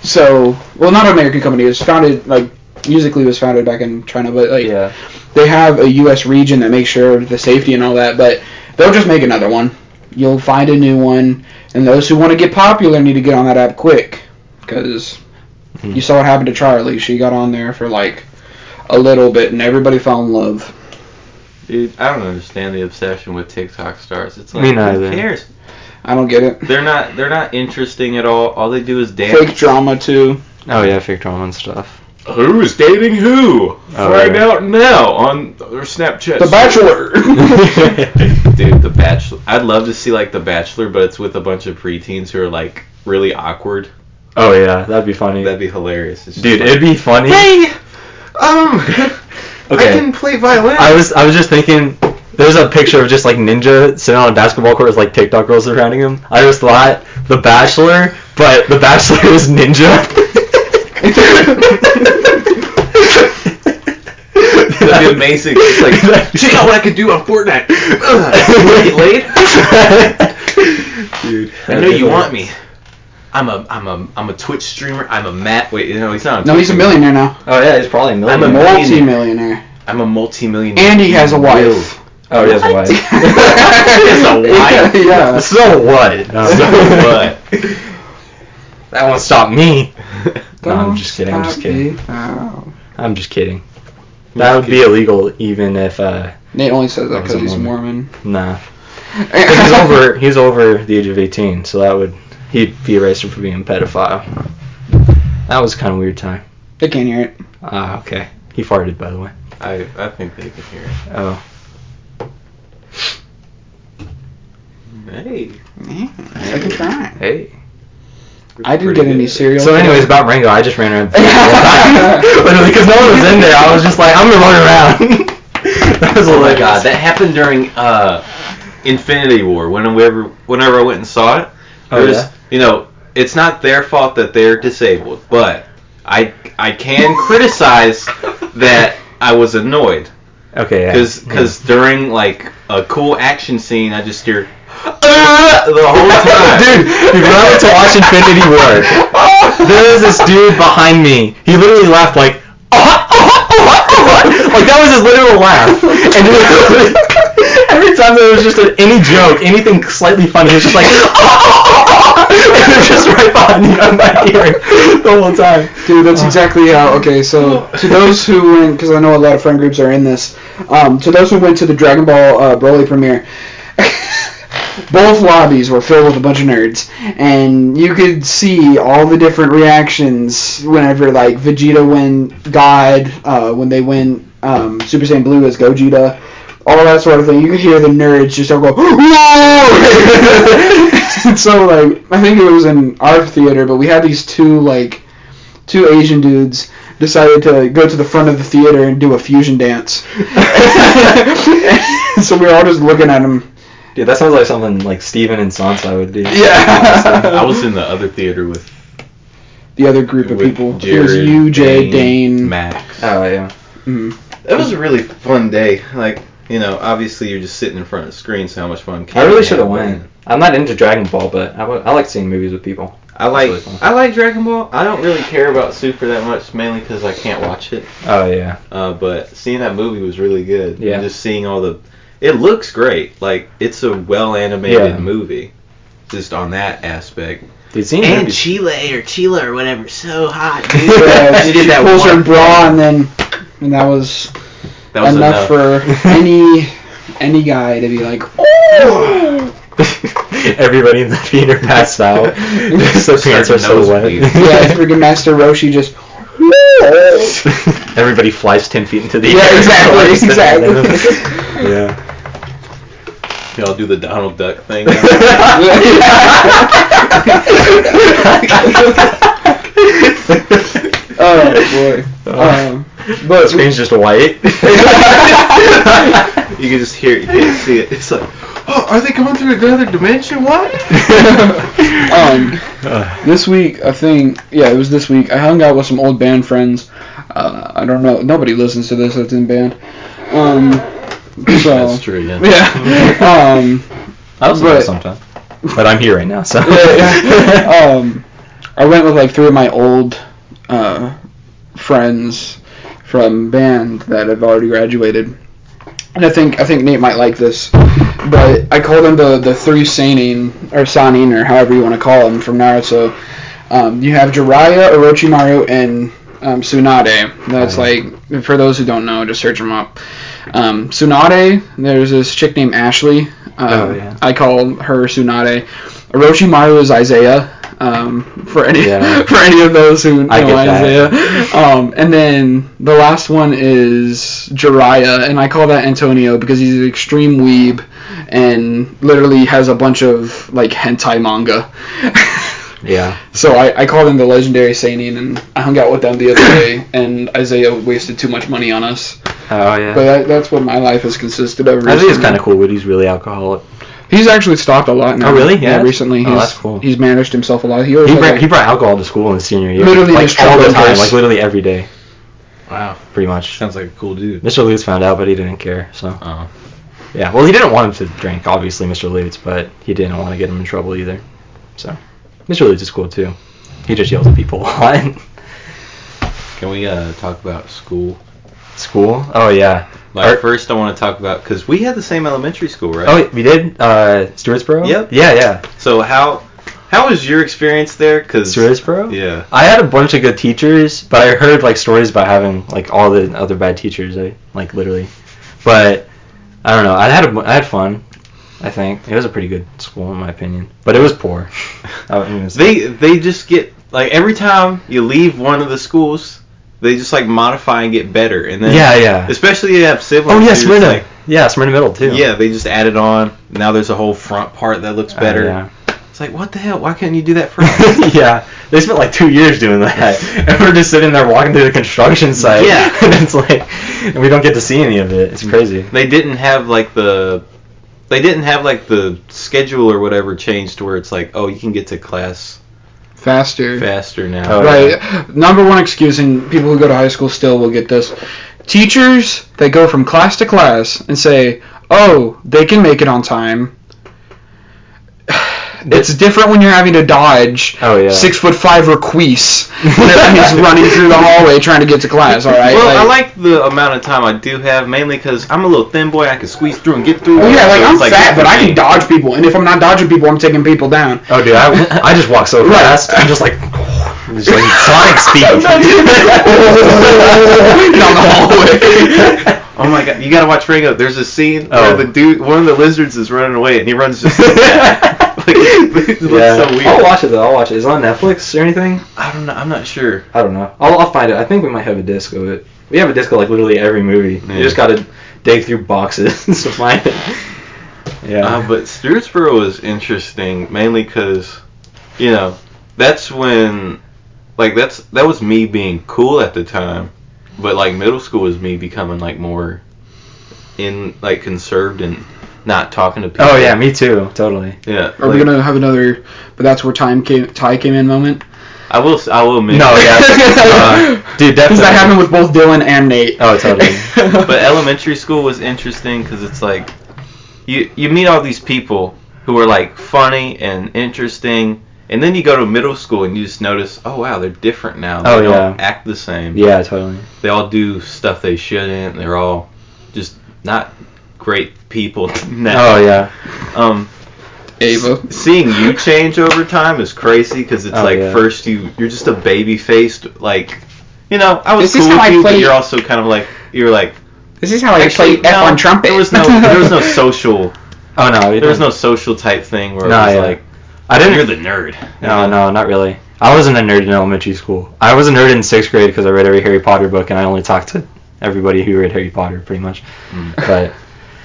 so well, not an American company. It was founded like Musical.ly was founded back in China, but like Yeah. they have a U.S. region that makes sure of the safety and all that. But they'll just make another one. You'll find a new one, and those who want to get popular need to get on that app quick, because Hmm. you saw what happened to Charlie. She got on there for like a little bit, and everybody fell in love. Dude, I don't understand the obsession with TikTok stars. It's like Me who cares? I don't get it. They're not. They're not interesting at all. All they do is dance. Fake drama too. Oh yeah, fake drama and stuff. Who is dating who? Oh, Find yeah. out now on their Snapchat. The Bachelor. Dude, The Bachelor. I'd love to see like The Bachelor, but it's with a bunch of preteens who are like really awkward. Oh yeah, that'd be funny. That'd be hilarious. Dude, like, it'd be funny. Hey, um, Okay. I can play violin. I was I was just thinking. There's a picture of just like Ninja sitting on a basketball court with like TikTok girls surrounding him. I just thought The Bachelor, but The Bachelor is Ninja. That'd be amazing. It's like, check out what I can do on Fortnite. Ugh, laid? Dude, I know you want me. I'm a I'm a I'm a Twitch streamer. I'm a Matt. Wait, no, he's not. A no, Twitch he's a millionaire now. Oh yeah, he's probably a I'm a Multi-millionaire. I'm a multi-millionaire. And he has a wife. oh, he has a wife. He has a wife? yeah. so what? No. So what? That won't stop me. No, I'm just kidding. I'm just kidding. Oh. I'm just kidding. That would be illegal even if uh Nate only says that That because he's Mormon. Mormon. nah. 'Cause he's over he's over the age of 18, so that would he'd be arrested for being a pedophile. That was kind of weird time. They can't hear it. Ah, okay. He farted by the way. I I think they can hear it. Oh. Hey. Yeah, second try. Hey. I didn't get any good. cereal. So, anyways, about Rango, I just ran around. the Literally, because no one was in there. I was just like, I'm gonna run around. that was Oh my god, that happened during uh, Infinity War. Whenever whenever I went and saw it, Oh, there was- yeah? You know, it's not their fault that they're disabled, but I I can criticize that I was annoyed Okay, yeah. because during like a cool action scene, I just hear "Ah!" the whole time. Dude, I went to watch Infinity War, there was this dude behind me. He literally laughed like, ah, ah, ah, like that was his literal laugh. And it was, every time there was just a, any joke, anything slightly funny, he was just like, and it was just right behind my ear the whole time. Dude, that's exactly how. Okay, so to those who went, because I know a lot of friend groups are in this. Um, to those who went to the Dragon Ball uh, Broly premiere, both lobbies were filled with a bunch of nerds, and you could see all the different reactions whenever like Vegeta went God, uh, when they went um, Super Saiyan Blue as Gogeta. All that sort of thing. You could hear the nerds just all go, "Whoa!" so like, I think it was in our theater, but we had these two like two Asian dudes decided to go to the front of the theater and do a fusion dance. so we were all just looking at them. Dude, that sounds like something like Steven and Sansa would do. Yeah. I was in the other theater with, The other group of people. Jared, it was you, Jay, Dane. Max. Oh yeah. Mhm. It was a really fun day. Like, you know, obviously you're just sitting in front of the screen, so how much fun can I really should have won. I'm not into Dragon Ball, but I, w- I like seeing movies with people. I like really. I like Dragon Ball. I don't really care about Super that much, mainly because I can't watch it. Oh yeah. Uh, but seeing that movie was really good. Yeah. Just seeing all the, it looks great. Like it's a well animated Yeah. movie. Just on that aspect. Dude, seeing And movies- Chile or Chile or whatever, so hot, dude. Yeah, she she did that pulls her bra and then and that was, That was enough, enough. for any any guy to be like, oh. Everybody in the theater passed out. because their pants are so wet. Nosebleed. yeah, freaking Master Roshi just. Everybody flies ten feet into the Yeah, air. exactly, exactly. yeah. Y'all do the Donald Duck thing. oh boy. Um, but Screen's just white. you can just hear it. You can't see it. It's like, oh, are they going through another dimension? What? um, this week, I think, yeah, it was this week. I hung out with some old band friends. Uh, I don't know, nobody listens to this that's in band. Um, so That's true. Yeah. yeah. Um, I listen But- sometimes. But I'm here right now, so. yeah, yeah. um, I went with like three of my old uh, friends from band that have already graduated, and I think I think Nate might like this. But I call them the the three Sannin or Sannin or however you want to call them from Naruto. Um, you have Jiraiya, Orochimaru, and um, Tsunade. That's like for those who don't know, just search them up. Um, Tsunade, there's this chick named Ashley. Um, Oh, yeah. I call her Tsunade. Orochimaru is Isaiah. Um, for any Yeah. for any of those who know. Isaiah. Um, and then the last one is Jiraiya, and I call that Antonio because he's an extreme weeb and literally has a bunch of like hentai manga. yeah. So I, I call them the legendary Sannin, and I hung out with them the other day, and Isaiah wasted too much money on us. Oh yeah. But that, that's what my life has consisted of. I think it's kind of cool, but he's really alcoholic. He's actually stopped a lot now. Oh, really? Yeah, Yeah? recently. Oh, He's, that's cool. He's managed himself a lot. He always He had, brought, like- he brought alcohol to school in his senior year. Literally like just all the time, like literally every day, Wow. pretty much. Sounds like a cool dude. Mr. Lutz found out, but he didn't care. So Oh. yeah, well, he didn't want him to drink, obviously, Mr. Lutz, but he didn't want to get him in trouble either. So Mr. Lutz is cool too. He just yells at people a lot. Can we uh, talk about school? School? Oh yeah. Like Our- first, I want to talk about because we had the same elementary school, right? Oh, we did. Uh, Stewartsboro. Yep. Yeah, yeah. So how how was your experience there? Cause Stewartsboro. yeah, I had a bunch of good teachers, but I heard like stories about having like all the other bad teachers. I like literally, but I don't know. I had a, I had fun. I think it was a pretty good school in my opinion, but it was poor. I mean, it's- they they just get like every time you leave one of the schools, they just like modify and get better, and then yeah, yeah. especially you have siblings. Oh yeah, who just, Smyrna. like- yeah, Smyrna Middle too. yeah, they just added on. Now there's a whole front part that looks Uh, better. yeah. It's like, what the hell? Why can't you do that for us? yeah, they spent like two years doing that, and we're just sitting there walking through the construction site. Yeah. and it's like, and we don't get to see any of it. It's crazy. they didn't have like the they didn't have like the schedule or whatever changed to where it's like oh you can get to class Faster. faster now Oh, Right. Number one excuse, and people who go to high school still will get this. Teachers that go from class to class and say, "Oh, they can make it on time." It's different when you're having to dodge Oh, yeah. six foot five requeese whenever he's running through the hallway trying to get to class. All right. well i Like- like the amount of time i do have mainly because i'm a little thin boy i can squeeze through and get through Well, yeah, like So I'm it's fat, but I can dodge people, and if I'm not dodging people, I'm taking people down. Oh, dude, I, I just walk so Right. fast. I'm just like, just like Sonic speed. Down the hallway. oh my god you gotta watch Rango. there's a scene Oh. where the dude one of the lizards is running away and he runs just like it looks yeah. so weird I'll watch it though. I'll watch it. Is it on Netflix or anything? i don't know i'm not sure I don't know. I'll, I'll find it. I think we might have a disc of it. We have a disc of like literally every movie. Yeah. You just gotta dig through boxes to find it. Yeah. Uh, but Stewartsboro was interesting mainly because, you know, that's when, like that's that was me being cool at the time, but like middle school was me becoming like more, in like conserved and not talking to people. oh yeah, me too. Totally. Yeah. Are we gonna have another? But that's where time came. Ty came in moment. I will. I will admit. No, yeah. Uh, dude, Because definitely. that happened with both Dylan and Nate. Oh, totally. but elementary school was interesting because it's like you you meet all these people who are like funny and interesting and then you go to middle school and you just notice oh wow they're different now they Oh, don't yeah. act the same yeah, totally. they all do stuff they shouldn't they're all just not great people now Oh yeah. um Ava. seeing you change over time is crazy because it's Oh, like yeah. first you you're just a baby faced like you know I was This is cool with you, but you're also kind of like you're like This is how I Actually, play F no, on trumpet. There was no, there was no social, Oh no. there was no social type thing where No, it was yeah. like, I didn't. you're the nerd. No, know? no, not really. I wasn't a nerd in elementary school. I was a nerd in sixth grade because I read every Harry Potter book and I only talked to everybody who read Harry Potter, pretty much. Mm. But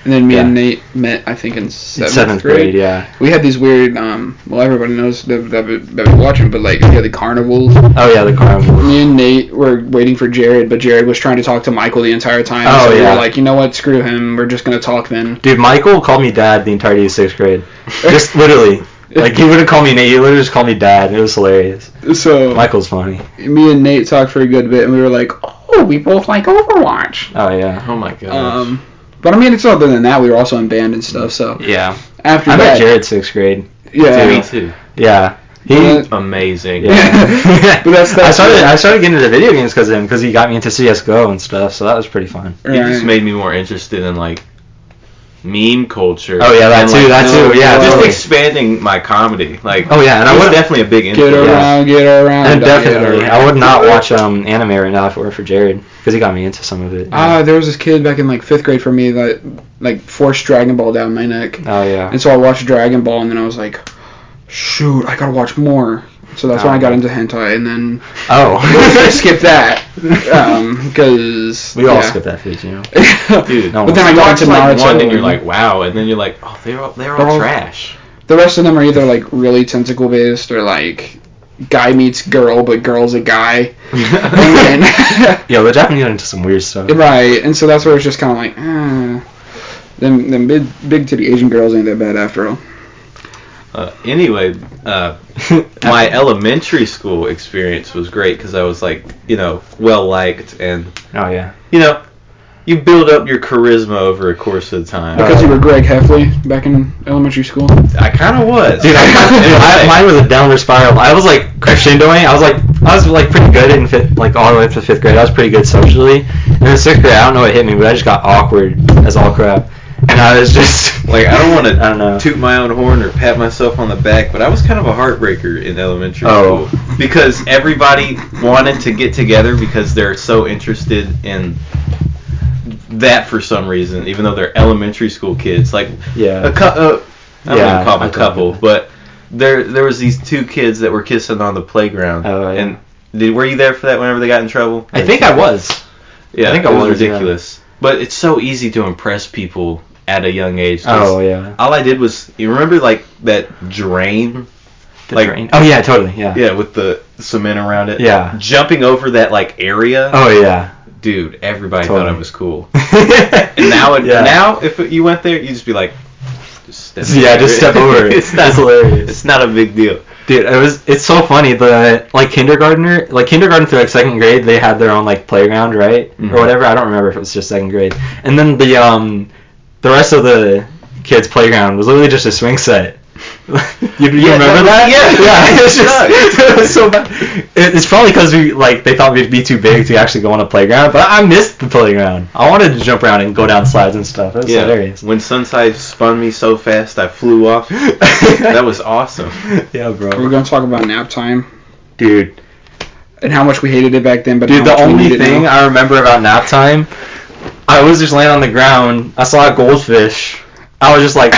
and then me and Nate met, I think, in in seventh, seventh grade, yeah. We had these weird. Um, well, everybody knows that that that was watching, but like we had the carnivals. Oh yeah, the carnival. Me and Nate were waiting for Jared, but Jared was trying to talk to Michael the entire time. Oh, so we were like, you know what? Screw him. We're just gonna talk then. Dude, Michael called me dad the entirety of sixth grade. Just literally. Like he wouldn't call me Nate, he literally just called me dad. It was hilarious. So Michael's funny. me and Nate talked for a good bit, and we were like, oh, we both like Overwatch. Oh yeah. Oh my god. Um, but I mean, it's other than that, we were also in band and stuff. So Yeah. after I met Jared sixth grade. yeah, me too. Yeah. He Uh, Amazing. Yeah. But that's- I started it. I started getting into video games because of him because he got me into CS:GO and stuff. So that was pretty fun. It just made me more interested in like meme culture. Oh, yeah, that and, too, like, that just- too, yeah, just totally. expanding my comedy. Like, Oh yeah, and I I was definitely a big get influence. around, get around, and definitely around. I would not watch um anime right now if it were for Jared because he got me into some of it. Ah, there was this kid back in like fifth grade for me that like forced Dragon Ball down my neck, oh yeah. and so I watched Dragon Ball, and then I was like, shoot, I gotta watch more. So that's when I got into hentai, and then Oh. I skipped that because we all yeah. skip that phase, you know. Dude, No but then I got into like Naruto, one and you're like, wow, and then you're like, oh, they're all, they're They're all all- trash. the rest of them are either like really tentacle based or like guy meets girl, but girl's a guy. and then, Yo, the Japanese are into some weird stuff. right, and so that's where it's just kind of like, eh. Them, them big, big titty Asian girls ain't that bad after all. Uh, anyway, uh, my elementary school experience was great because I was like, you know, well liked, and Oh yeah. you know, you build up your charisma over a course of time. Because you were Greg Heffley back in elementary school. I kind of was, Dude, I, I, mine was a downward spiral. I was like crescendoing. I was like, I was like pretty good in fifth, like all the way up to fifth grade. I was pretty good socially. And in sixth grade, I don't know what hit me, but I just got awkward as all crap. And I was just like I don't want to I don't know. toot my own horn or pat myself on the back, but I was kind of a heartbreaker in elementary Oh. school because everybody wanted to get together because they're so interested in that for some reason, even though they're elementary school kids. Like a yeah. cou- uh, I don't Yeah, even call them a couple, but there there was these two kids that were kissing on the playground. Oh, yeah. And did, were you there for that whenever they got in trouble? I think I was. Yeah, I think I was was, yeah. ridiculous. But it's so easy to impress people at a young age. Oh yeah. all I did was you remember like that drain The like drain. Oh yeah, totally. Yeah. yeah, with the cement around it. Yeah. Jumping over that like area. Oh yeah. Dude, everybody thought I was cool. And now, it, Yeah. now if you went there, you'd just be like, just step Yeah, over just it. step over it. it's not It's hilarious. It's not a big deal. Dude, it was it's so funny. The like kindergartner, like kindergarten through like second grade, they had their own like playground, right, Mhm. or whatever. I don't remember if it was just second grade. And then the um, the rest of the kids' playground was literally just a swing set. you, you Yeah, remember that- that? yeah. yeah. It's just it was so bad. It, it's probably because we like they thought we'd be too big to actually go on a playground, but I missed the playground. I wanted to jump around and go down slides and stuff. It was Yeah. hilarious. When Sunside spun me so fast I flew off. that was awesome. Yeah, bro. We're bro. going to talk about nap time Dude, and how much we hated it back then. But Dude, how the much we only need thing. I remember about nap time, I was just laying on the ground. I saw a goldfish. I was just like,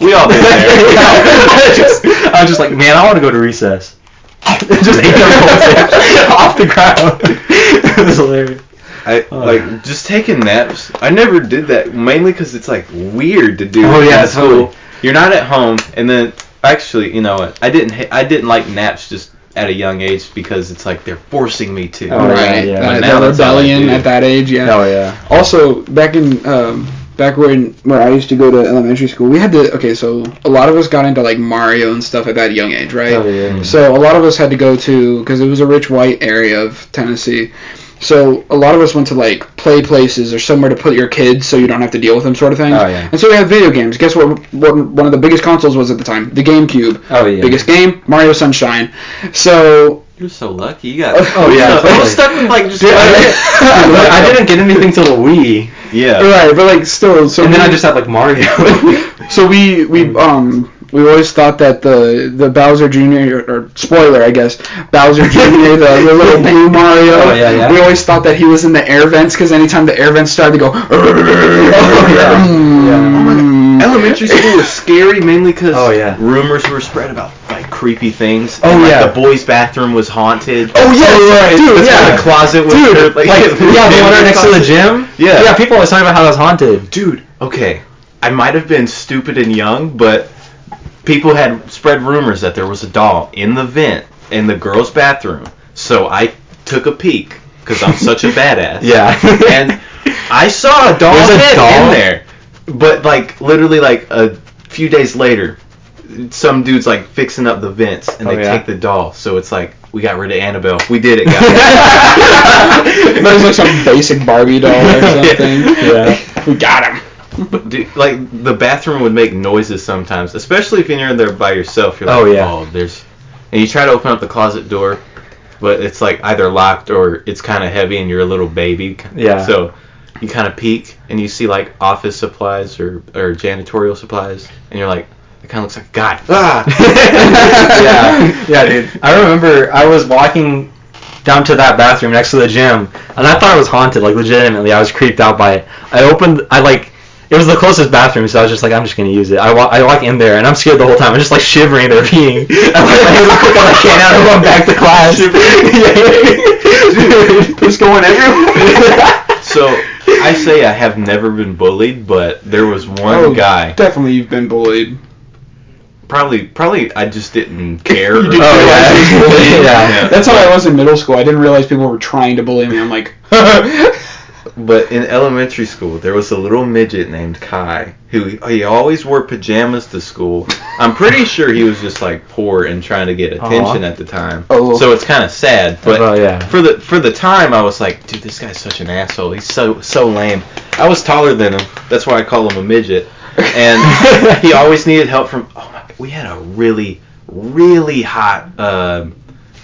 We all been there. I, just, I was just like, man, I want to go to recess. just ate the goldfish off the ground. it was hilarious. I Oh. like just taking naps. I never did that mainly because it's like weird to do. Oh, yeah, in school. totally. You're not at home, and then actually, you know what? I didn't. ha- I didn't like naps just at a young age because it's like they're forcing me to. Oh, yeah, right, yeah. that, now that that's all I rebellion at that age, yeah. Oh yeah. Also, back in um, back when where I used to go to elementary school, we had to. Okay, so a lot of us got into like Mario and stuff at that young age, right? Oh yeah. So a lot of us had to go to because it was a rich white area of Tennessee. So a lot of us went to like play places or somewhere to put your kids so you don't have to deal with them, sort of thing. Oh, yeah. And so we had video games. Guess what? What one of the biggest consoles was at the time? The GameCube. Oh yeah. Biggest game, Mario Sunshine. So You're so lucky. You got. Oh, yeah, I totally. was stuck with like just. Dude, I- I didn't get anything till the Wii, yeah. right, but like still, so and then we- I just had like Mario. So we we um we always thought that the the Bowser Jr. or, or spoiler I guess Bowser Jr. the, the little blue Mario. Oh, yeah, yeah. We always thought that he was in the air vents because anytime the air vents started to go. Oh mm. Elementary school was scary mainly because Oh, yeah. rumors were spread about like creepy things. Oh, and, like, yeah. the boys' bathroom was haunted. Oh yeah, right. dude, That's why yeah. the closet was Dude, like, like, yeah, the one right next to the gym. Yeah. Yeah, people always talking about how that's haunted. Dude, okay. I might have been stupid and young, but people had spread rumors that there was a doll in the vent in the girls' bathroom. So I took a peek because I'm such a badass. Yeah. and I saw a doll There's a head doll? in there. But like literally like a few days later, some dude's like fixing up the vents and Oh, they yeah. take the doll. So it's like we got rid of Annabelle. We did it, guys. That was like some basic Barbie doll or something. Yeah. We got him. But dude, like the bathroom would make noises sometimes, especially if you're in there by yourself. You're like, Oh, yeah. oh, there's, and you try to open up the closet door, but it's like either locked or it's kind of heavy and you're a little baby. Yeah. So you kind of peek and you see like office supplies or or janitorial supplies, and you're like, it kind of looks like God. Ah. yeah, yeah, dude. I remember I was walking down to that bathroom next to the gym, and I thought it was haunted. Like legitimately, I was creeped out by it. I opened, I like, it was the closest bathroom, so I was just like, I'm just gonna use it. I walk, I walk in there, and I'm scared the whole time. I'm just like shivering or peeing. I'm like, my hands are quick on the can, and I'm going back to class. Dude, Just going everywhere. So I say I have never been bullied, but there was one Oh, guy. Definitely, you've been bullied. Probably, probably I just didn't care. You didn't Oh, realize yeah. he was bullying. Yeah. That's how I was in middle school. I didn't realize people were trying to bully me. I'm like, But in elementary school, there was a little midget named Kai who he always wore pajamas to school. I'm pretty sure he was just like poor and trying to get attention Aw. at the time. Oh. So it's kind of sad. But yeah. for the for the time, I was like, dude, this guy's such an asshole. He's so so lame. I was taller than him. That's why I call him a midget. And he always needed help from. Oh my! God, we had a really really hot. um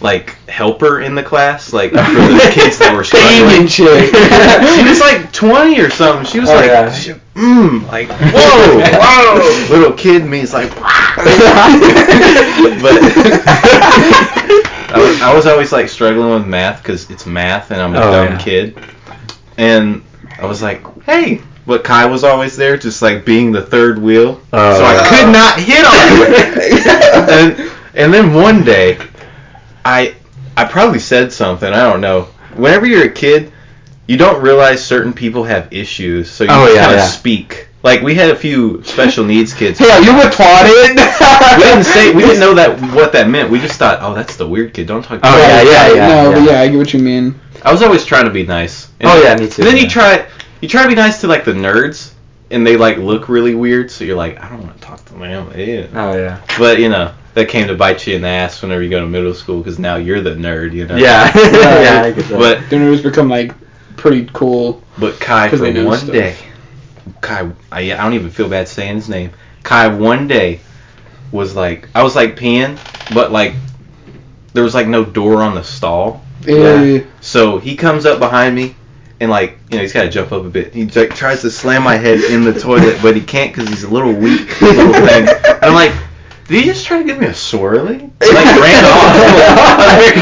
like helper in the class, like for the kids that were struggling. shit. she was like 20 or something. She was Oh, like, yeah. she- mm, like, whoa, whoa. Little kid me's like, but I was, I was always like struggling with math because it's math and I'm a Oh, dumb yeah. kid. And I was like, hey. But Kai was always there, just like being the third wheel. Oh. so I could not hit on him. and, and then one day, I I probably said something. I don't know. Whenever you're a kid, you don't realize certain people have issues, so you Oh, yeah, kind of yeah. speak. Like we had a few special needs kids. Hey, are you retarded? we didn't say we didn't know that what that meant. We just thought, oh, that's the weird kid. Don't talk. to Oh, him." yeah, yeah, yeah, No, but yeah. yeah, I get what you mean. I was always trying to be nice. And- Oh, yeah, me too, And then you try you try to be nice to like the nerds, and they like look really weird. So you're like, I don't want to talk to them. Ew. Oh yeah. But you know that came to bite you in the ass whenever you go to middle school because now you're the nerd. You know. Yeah. yeah, I get that. But Then it was become like pretty cool. But Kai, for one stuff. day, Kai, I, I don't even feel bad saying his name. Kai, one day, was like, I was like peeing, but like, there was like no door on the stall. Eh, So he comes up behind me, and like, you know, he's got to jump up a bit. He like tries to slam my head in the toilet, but he can't because he's a little weak, little thing. And I'm like, did he just try to give me a swirly? Like ran off. I'm very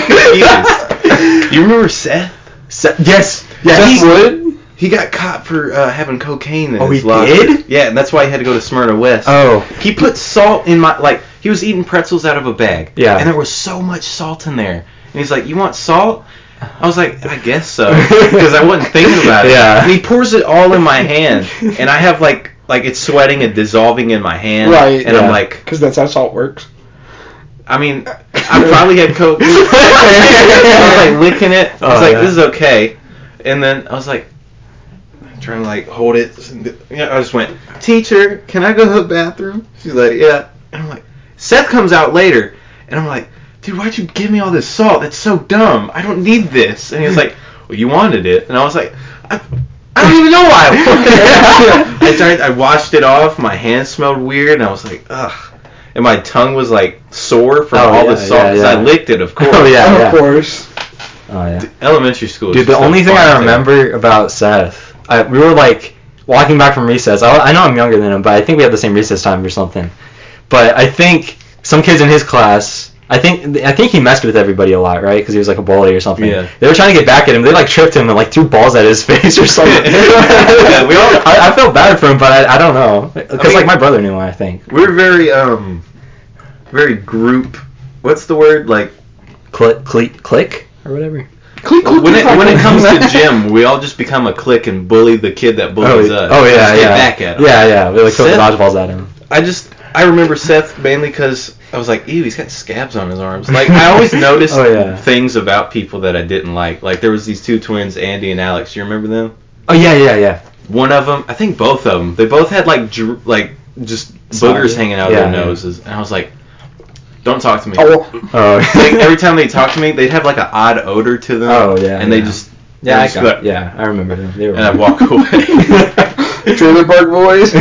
confused. You remember Seth? Se- yes. Yeah. Seth he's- Wood? He got caught for uh, having cocaine in Oh, his he locker. did? Yeah, and that's why he had to go to Smyrna West. Oh. He put salt in my like he was eating pretzels out of a bag. Yeah. And there was so much salt in there. And he's like, "You want salt?" I was like, "I guess so," because I wasn't thinking about it. Yeah. And he pours it all in my hand, and I have like like it's sweating and dissolving in my hand. Right, And yeah. I'm like, Because that's how salt works. I mean, I probably had coke. I was like licking it. I was Oh, like, yeah. this is okay. And then I was like, trying to like hold it. You know, I just went, teacher, can I go to the bathroom? She's like, yeah. And I'm like, Seth comes out later, and I'm like, dude, why'd you give me all this salt? That's so dumb. I don't need this. And he was like, well, you wanted it. And I was like, I, I don't even know why I wanted it. I tried, I washed it off. My hands smelled weird, and I was like, ugh. And my tongue was like sore from Oh, all yeah, the salt yeah, 'cause yeah. I licked it, oh, of course. Oh, yeah. of yeah. course. Oh yeah. Elementary school. Dude, the only thing I remember about Seth, I, we were like walking back from recess. I, I know I'm younger than him, but I think we had the same recess time or something. But I think some kids in his class, I think I think he messed with everybody a lot, right? Because he was like a bully or something. Yeah. They were trying to get back at him. They like tripped him and like threw balls at his face or something. Yeah, we all- I, I felt bad for him, but I, I don't know because I mean- like my brother knew him. I think. We're very um, very group. What's the word like? Click, click, click, or whatever. Click, click, when it when it comes to gym, we all just become a clique and bully the kid that bullies us. oh yeah, Just yeah. Get back at him. Yeah, yeah. We like throw the dodgeballs at him. I just I remember Seth mainly because I was like, ew, he's got scabs on his arms. Like I always noticed Oh, yeah. things about people that I didn't like. Like there was these two twins, Andy and Alex. Do you remember them? Oh yeah, yeah, yeah. One of them, I think both of them, they both had like dr- like just boogers hanging out Yeah, of their noses, and I was like, don't talk to me. Oh, Oh. like every time they talked to me, they'd have like an odd odor to them. Oh, yeah, and they just Yeah, I got, yeah, I remember them. They were. and I'd walk away. Trailer Park Boys.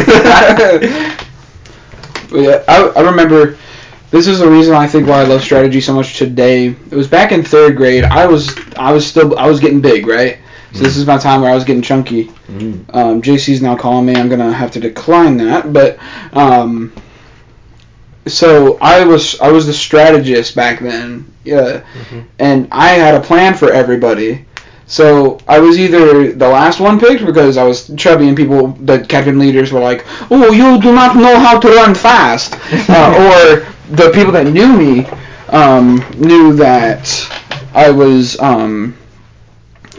But yeah, I, I remember. This is the reason I think why I love strategy so much today. It was back in third grade. I was I was still I was getting big, right? So this is my time where I was getting chunky. Mm. Um, JC's now calling me. I'm gonna have to decline that, but um, so I was I was the strategist back then. Yeah, and I had a plan for everybody. So I was either the last one picked because I was chubby and people, the captain leaders were like, "Oh, you do not know how to run fast," uh, or the people that knew me um, knew that I was um,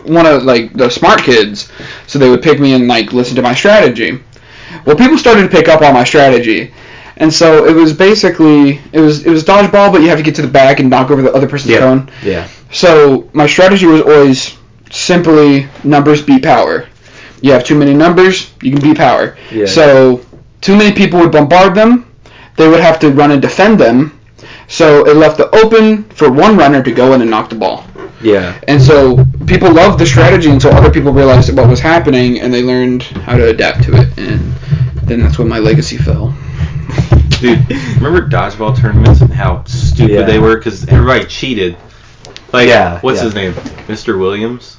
one of like the smart kids, so they would pick me and like listen to my strategy. Well, people started to pick up on my strategy. And so it was basically it was it was dodgeball, but you have to get to the back and knock over the other person's Yeah. cone. Yeah. So my strategy was always simply numbers beat power. You have too many numbers, you can beat power. Yeah. So too many people would bombard them, they would have to run and defend them. So it left the open for one runner to go in and knock the ball. Yeah. And so people loved the strategy until other people realized what was happening and they learned how to adapt to it. And then that's when my legacy fell. Dude, remember dodgeball tournaments and how stupid Yeah. they were because everybody cheated. Like, Yeah, what's yeah. his name? Mr. Williams.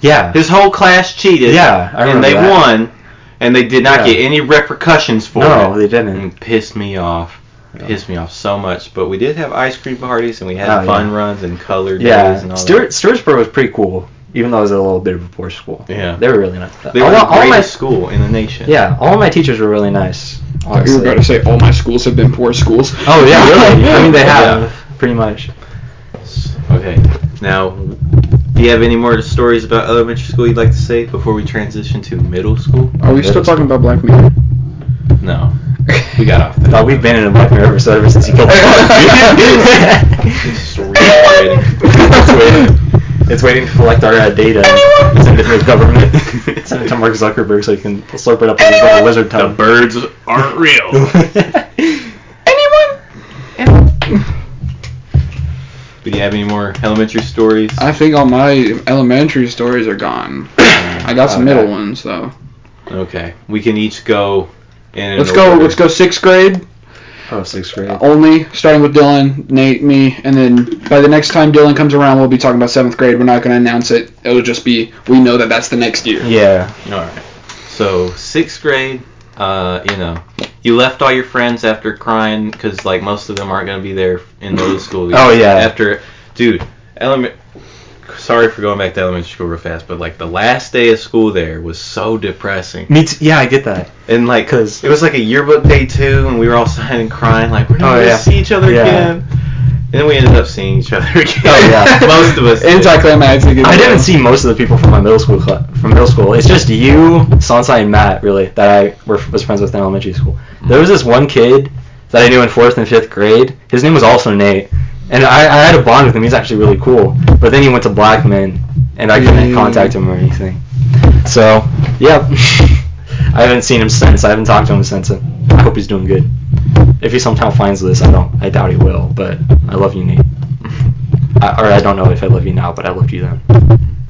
Yeah. His whole class cheated. Yeah, I remember and they that. won, and they did not Yeah. get any repercussions for No, it. they didn't. And it pissed me off. Pissed me off so much. But we did have ice cream parties and we had Oh, fun yeah. runs and color days Yeah. and all Stuart Stewartsburg was pretty cool, even though it was a little bit of a poor school. Yeah. They were really nice. that. They all, were the all my greatest school in the nation. yeah, all my teachers were really nice. You were Honestly. about to say all my schools have been poor schools. Oh yeah, really. I mean they have Yeah. pretty much. Okay. Now, do you have any more stories about elementary school you'd like to say before we transition to middle school? Are we still talking about Black Mirror? No, we got off that. Dog, we've been in a Black Mirror episode ever since he killed the Just it's, waiting, it's waiting to collect our uh, data and send it to the government. send it to Mark Zuckerberg so he can slurp it up with his little lizard The birds aren't real. you have any more elementary stories? I think all my elementary stories are gone. I got some Okay. middle ones though. Okay, we can each go. In Let's go. order. Let's go sixth grade oh, sixth grade. only, starting with Dylan, Nate, me, and then by the next time Dylan comes around, we'll be talking about seventh grade. We're not going to announce it. It'll just be we know that that's the next year. Yeah. All right. So sixth grade, uh, you know, you left all your friends after crying because like most of them aren't gonna be there in middle school. Oh, yeah. After, dude, element. Sorry for going back to elementary school real fast, but like the last day of school there was so depressing. Me too. Yeah, I get that. And like, cause it was like a yearbook day too, and we were all signing, crying, like we're never Oh, gonna yeah. see each other Yeah. again. And then we ended up seeing each other again. Oh, yeah. most of us. did. Anticlimactic. I didn't see most of the people from my middle school cla- from middle school. It's just you, Sansai, and Matt really that I were, was friends with in elementary school. There was this one kid that I knew in fourth and fifth grade. His name was also Nate, and I, I had a bond with him. He's actually really cool. But then he went to Blackman, and I couldn't Mm. contact him or anything. So yeah, I haven't seen him since. I haven't talked to him since. I hope he's doing good. If he somehow finds this, I don't. I doubt he will. But I love you, Nate. I, or I don't know if I love you now, but I loved you then.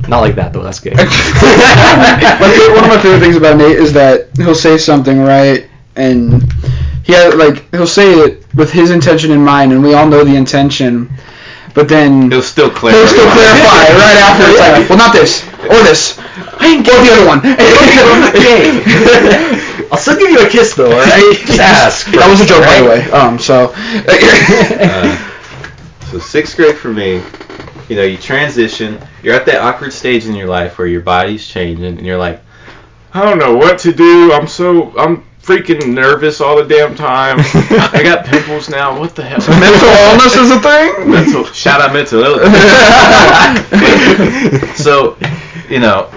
Not like that though. That's gay. One of my favorite things about Nate is that he'll say something right, and he ha like he'll say it with his intention in mind, and we all know the intention, but then It'll still clarify. he'll still clarify right after. It's like, well, not this or this, or the other one. I'll still give you a kiss though. Alright. Just ask. That was a joke, by the way. Um, so. Uh, so sixth grade for me, you know, you transition. You're at that awkward stage in your life where your body's changing, and you're like, I don't know what to do. I'm so I'm freaking nervous all the damn time. I got pimples now. What the hell? Mental illness is a thing. mental. Shout out mental illness. so, you know,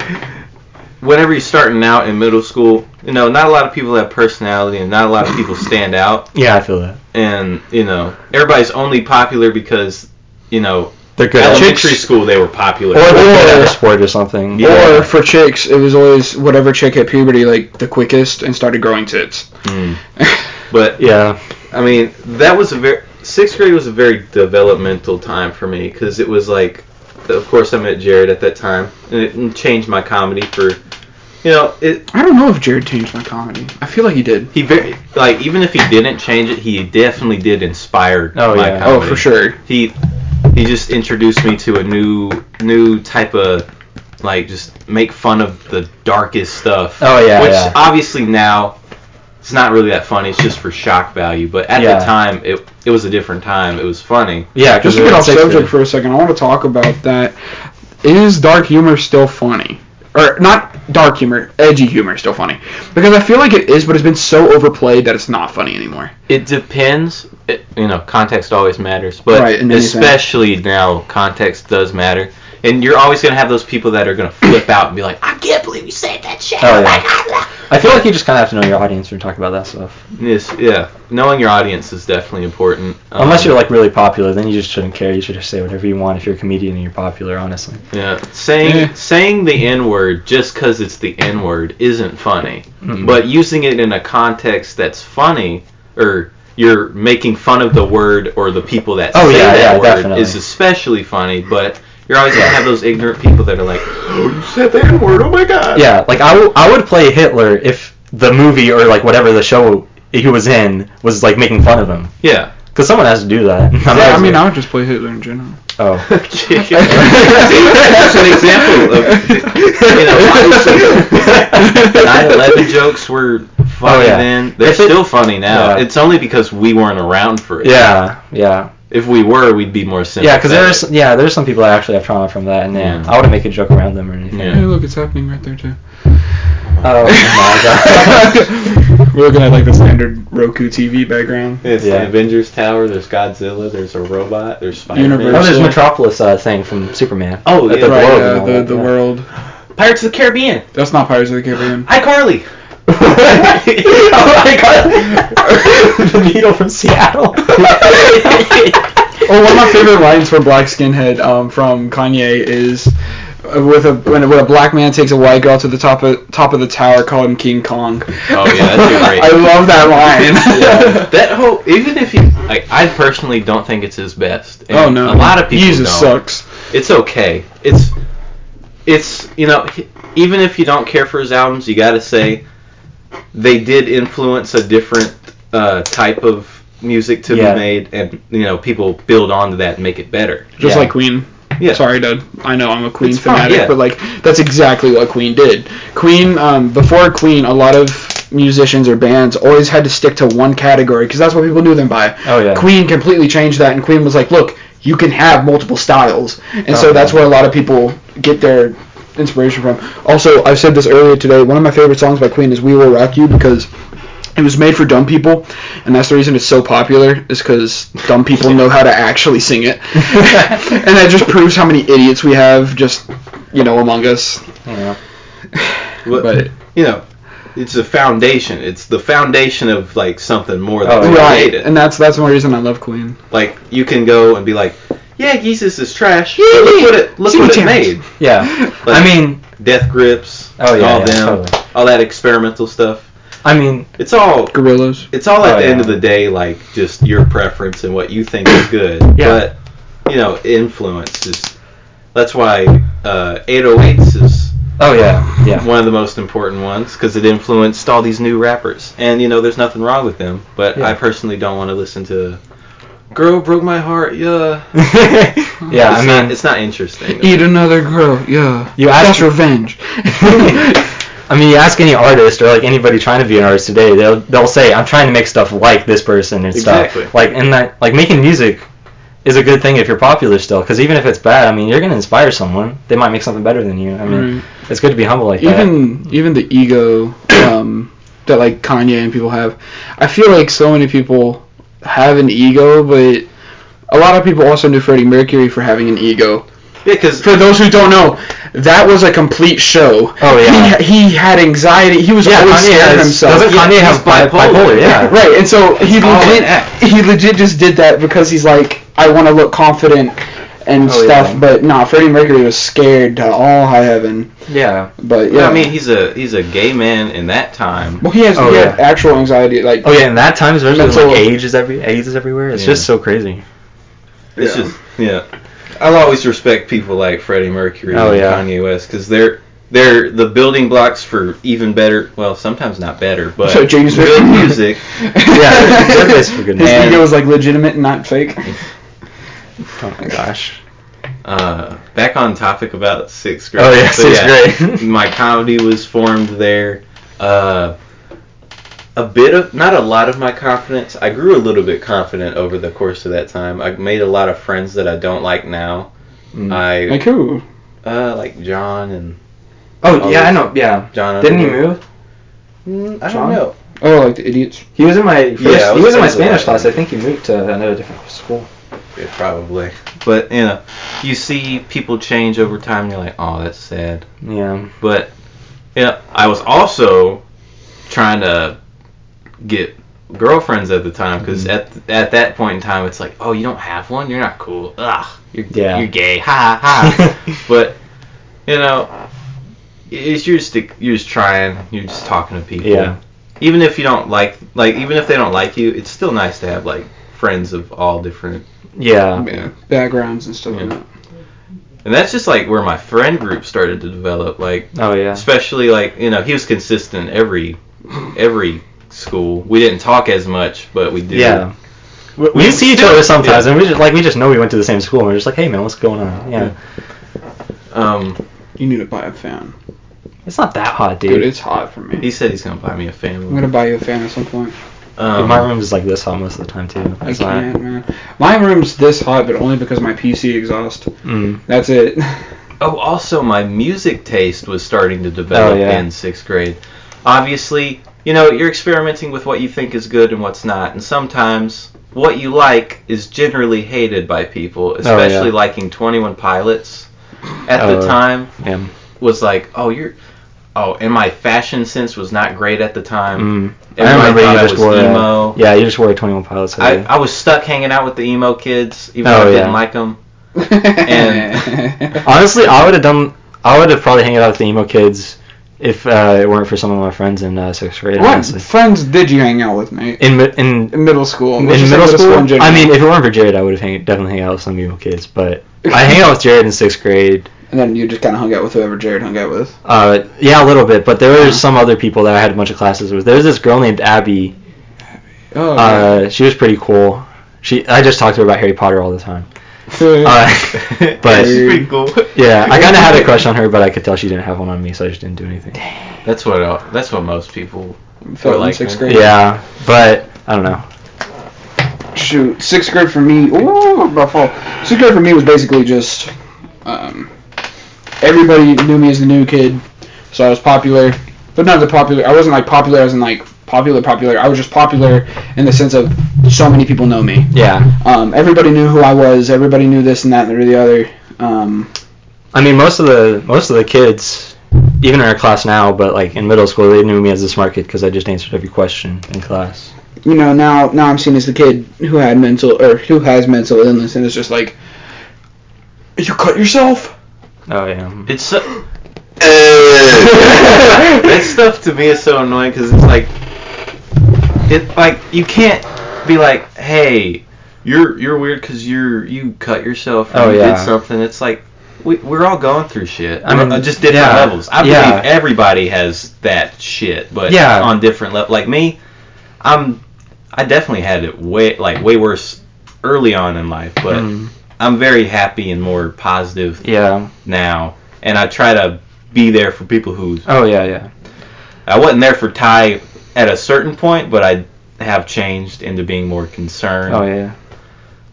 whenever you're starting out in middle school, you know, not a lot of people have personality, and not a lot of people stand out. Yeah, I feel that. And you know, everybody's only popular because, you know, They're good. at elementary chicks. school they were popular. Or they're good at Or- a sport or something. Yeah. Or for chicks, it was always whatever chick hit puberty like the quickest and started growing tits. Mm. But Yeah. I mean, that was a very sixth grade was a very developmental time for me because it was like, of course, I met Jared at that time, and it changed my comedy for, you know, it. I don't know if Jared changed my comedy. I feel like he did. He very like even if he didn't change it, he definitely did inspire Oh, my yeah. comedy. Oh, for sure. He he just introduced me to a new new type of like just make fun of the darkest stuff. Oh, yeah, Which yeah. obviously now it's not really that funny. It's just for shock value. But at Yeah. the time, it it was a different time. It was funny. Yeah, Just to get off subject for a second, I want to talk about that. Is dark humor still funny? Or not dark humor, edgy humor is still funny? Because I feel like it is, but it's been so overplayed that it's not funny anymore. It depends. It, you know, context always matters, but Right, especially now, context does matter. And you're always gonna have those people that are gonna flip out and be like, "I can't believe you said that shit." Oh, yeah. I feel like you just kind of have to know your audience when you talk about that stuff. Yes, yeah. Knowing your audience is definitely important. Unless Um, you're like really popular, then you just shouldn't care. You should just say whatever you want if you're a comedian and you're popular. Honestly. yeah, saying Yeah. saying the N word just because it's the N word isn't funny. Mm-mm. But using it in a context that's funny, or you're making fun of the word or the people that Oh, say yeah, that yeah, word definitely. is especially funny. But you're always gonna have those ignorant people that are like, "Oh, you said the N word! Oh my God!" Yeah, like I, w- I would play Hitler if the movie or like whatever the show he was in was like making fun of him. yeah. Because someone has to do that. Yeah, I mean, I would just play Hitler in general. oh. That's an example of, you know, 9/11 jokes were funny Oh, yeah. then. They're If it- still funny now. Yeah. It's only because we weren't around for it. Yeah, yeah, If we were, we'd be more sensitive. yeah. Because there's yeah, there's some people that actually have trauma from that, and yeah, Yeah. I wouldn't make a joke around them or anything. Yeah. Hey, look, it's happening right there too. Oh my god. We're looking at like the standard Roku TV background. It's Yeah. the Avengers Tower. There's Godzilla. There's a robot. There's Spider-Man. Oh, there's Metropolis uh, thing from Superman. Oh, At yeah. the Right, globe and uh, all the the world. Pirates of the Caribbean. That's not Pirates of the Caribbean. Hi, Carly. Oh my god! the needle from Seattle. Oh, one of my favorite lines for Black Skinhead um, from Kanye is uh, with a when, a when a black man takes a white girl to the top of top of the tower, call him King Kong. Oh, yeah, that's great- I love that line. yeah, that whole even if you like, I personally don't think it's his best. And oh no, a lot of people Jesus don't. sucks. It's okay. It's it's you know even if you don't care for his albums, you got to say they did influence a different uh, type of music to Yeah. be made, and you know people build onto that and make it better. Just Yeah. like Queen. Yeah. Sorry, Dad. I know I'm a Queen It's fine, fanatic, yeah. but like that's exactly what Queen did. Queen, um, before Queen, a lot of musicians or bands always had to stick to one category because that's what people knew them by. Oh, yeah. Queen completely changed that, and Queen was like, look, you can have multiple styles, and so Oh, that's yeah. where a lot of people get their inspiration from. Also, I said this earlier today. One of my favorite songs by Queen is "We Will Rock You" because it was made for dumb people, and that's the reason it's so popular. Is because dumb people know how to actually sing it, and that just proves how many idiots we have just you know among us. Yeah. But, But you know, it's a foundation. It's the foundation of like something more than Oh, we right, created. and that's that's one reason I love Queen. Like you can go and be like, yeah, Jesus is trash. But look what it look Sing what it, it made. Yeah. Like, I mean, Death Grips. Oh, yeah, all yeah, them, totally. all that experimental stuff. I mean, It's all Gorillaz. it's all at Oh, the end of the day like just your preference and what you think is good. Yeah. But you know, influence is that's why uh, 808s is oh yeah, yeah. one of the most important ones because it influenced all these new rappers. And you know, there's nothing wrong with them, but Yeah. I personally don't want to listen to "Girl Broke My Heart." Yeah, yeah, I mean, not, it's not interesting. Eat another girl. Yeah. You ask That's revenge. I mean, you ask any artist or like anybody trying to be an artist today, they'll they'll say, "I'm trying to make stuff like this person and Exactly. stuff." Like, and that like making music is a good thing if you're popular still, because even if it's bad, I mean, you're gonna inspire someone. They might make something better than you. I mean, Right. it's good to be humble like that. even even the ego um, that like Kanye and people have. I feel like so many people have an ego, but a lot of people also knew Freddie Mercury for having an ego. Yeah, because For those who don't know, that was a complete show. Oh, yeah. He, he had anxiety. He was Yeah, always Kanye scared of has- himself. doesn't Yeah, Kanye he's have bipolar. bipolar? Yeah. Right, and so he legit he legit just did that because he's like, I want to look confident and Oh, stuff. yeah. But nah, Freddie Mercury was scared to all high heaven. Yeah. But yeah. yeah, I mean, he's a he's a gay man in that time. well, he has Oh, he had yeah. actual anxiety. Like, Oh yeah, in that time, especially when Mental- like age is every AIDS is everywhere. It's Yeah. just so crazy. It's Yeah. just yeah. I'll always respect people like Freddie Mercury Oh, and yeah. Kanye West because they're they're the building blocks for even better. Well, sometimes not better, but So James good music. Yeah, good for good His music. ego was like legitimate and not fake. Oh my gosh. Uh, back on topic about sixth grade. Oh yeah, So, sixth grade. my comedy was formed there. Uh, a bit of, not a lot of my confidence. I grew a little bit confident over the course of that time. I made a lot of friends that I don't like now. Mm. I Like who? uh like John and Oh yeah, I know. Yeah. John. Didn't he move? Mm, I John? don't know. Oh, like the idiots. He was in my first, Yeah, I he was was in my Spanish class. I think he moved to another different school. Yeah, probably. But you know, you see people change over time. and You're like, oh, that's sad. Yeah. But you know, I was also trying to get girlfriends at the time because mm-hmm. at at that point in time, it's like, oh, you don't have one, you're not cool. Ugh, you're Yeah. you're gay. Ha ha. but you know, it's you're just you're just trying. You're just talking to people. Yeah. Even if you don't like like even if they don't like you, it's still nice to have like friends of all different Yeah. Yeah, backgrounds and stuff Yeah. like that. and that's just like where my friend group started to develop like Oh yeah. especially like you know he was consistent every every school we didn't talk as much but we did Yeah. We, we We see each other sometimes, yeah. and we just like we just know we went to the same school, and we're just like, hey man, what's going on? Yeah. um You need to buy a fan. It's not that hot, dude. Dude, it's hot for me. he said he's gonna buy me a fan. I'm gonna buy you a fan at some point. Um, my room is like this hot most of the time too. I It's not- can't, man. My room's this hot, but only because my PC exhaust. Mm. That's it. oh also my music taste was starting to develop Oh, yeah. in sixth grade obviously you know you're experimenting with what you think is good and what's not and sometimes what you like is generally hated by people especially Oh, yeah. liking 21 pilots at Oh, the time Yeah. was like, oh, you're oh, and my fashion sense was not great at the time. Mm. I remember you just wore emo. A, yeah, you just wore a Twenty One Pilots. I, hoodie. I was stuck hanging out with the emo kids, even Oh, though I yeah. didn't like them. and Honestly, I would have done. I would have probably hanged out with the emo kids if uh, it weren't for some of my friends in uh, sixth grade. what Honestly, friends did you hang out with, mate? in in In middle school. in Let's just say middle school, in. I mean, if it weren't for Jared, I would have hang, definitely hang out with some emo kids. But I hang out with Jared in sixth grade. And then you just kind of hung out with whoever Jared hung out with. Uh, yeah, a little bit. But there Uh-huh. were some other people that I had a bunch of classes with. There was this girl named Abby. Abby. Oh. Uh, she was pretty cool. She, I just talked to her about Harry Potter all the time. yeah. Uh, but It's pretty cool. yeah, I kind of had a crush on her, but I could tell she didn't have one on me, so I just didn't do anything. That's what uh, that's what most people. Felt in like sixth grade. Yeah, but I don't know. Shoot, sixth grade for me. Ooh, about fall. Sixth grade for me was basically just um, everybody knew me as the new kid, so I was popular, but not the popular. I wasn't like popular as in like popular popular. I was just popular in the sense of so many people know me. Yeah, Um, everybody knew who I was. Everybody knew this and that and the other. Um, I mean most of the most of the kids, even in our class now, but like in middle school, they knew me as the smart kid because I just answered every question in class. you know, now now I'm seen as the kid who had mental or who has mental illness, and it's just like, you cut yourself. Oh yeah. It's so. that stuff to me is so annoying because it's like, it like you can't be like, hey, you're you're weird because you're you cut yourself or Oh, you yeah. did something. It's like we we're all going through shit. I I mean, mean, just different yeah, levels. I yeah. believe everybody has that shit, but Yeah. on different levels. Like me, I'm I definitely had it way like way worse early on in life, but Mm. I'm very happy and more positive Yeah. now, and I try to be there for people who Oh yeah, yeah. I wasn't there for Ty at a certain point, but I have changed into being more concerned. Oh yeah.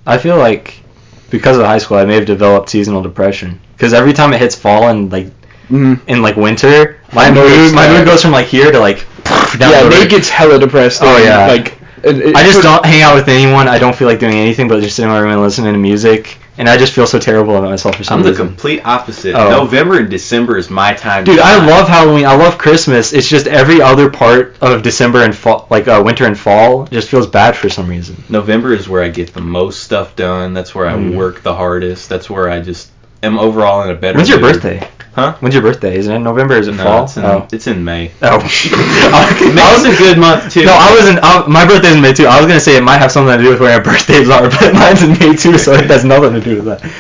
I feel like because of high school, I may have developed seasonal depression because every time it hits fall and like Mm-hmm. in like winter, my mood my mood goes from like here to like yeah, the Nate road. gets hella depressed. Oh, yeah. like it, it- I just for- don't hang out with anyone. I don't feel like doing anything but just sitting in my room and listening to music, and I just feel so terrible about myself for some I'm the reason. complete opposite. Oh. November and December is my time. to Dude, I love Halloween. I love Christmas. It's just every other part of December and fall, like uh, winter and fall, just feels bad for some reason. November is where I get the most stuff done. That's where I Mm. work the hardest. That's where I just am overall in a better. When's your mood. birthday? Huh? When's your birthday? Isn't it in November? Is it No, fall? it's in, May. oh. it's in May. Oh. May's a good month too. No, I wasn't. I, my birthday's in May too. I was gonna say it might have something to do with where our birthdays are, but mine's in May too, so it has nothing to do with that.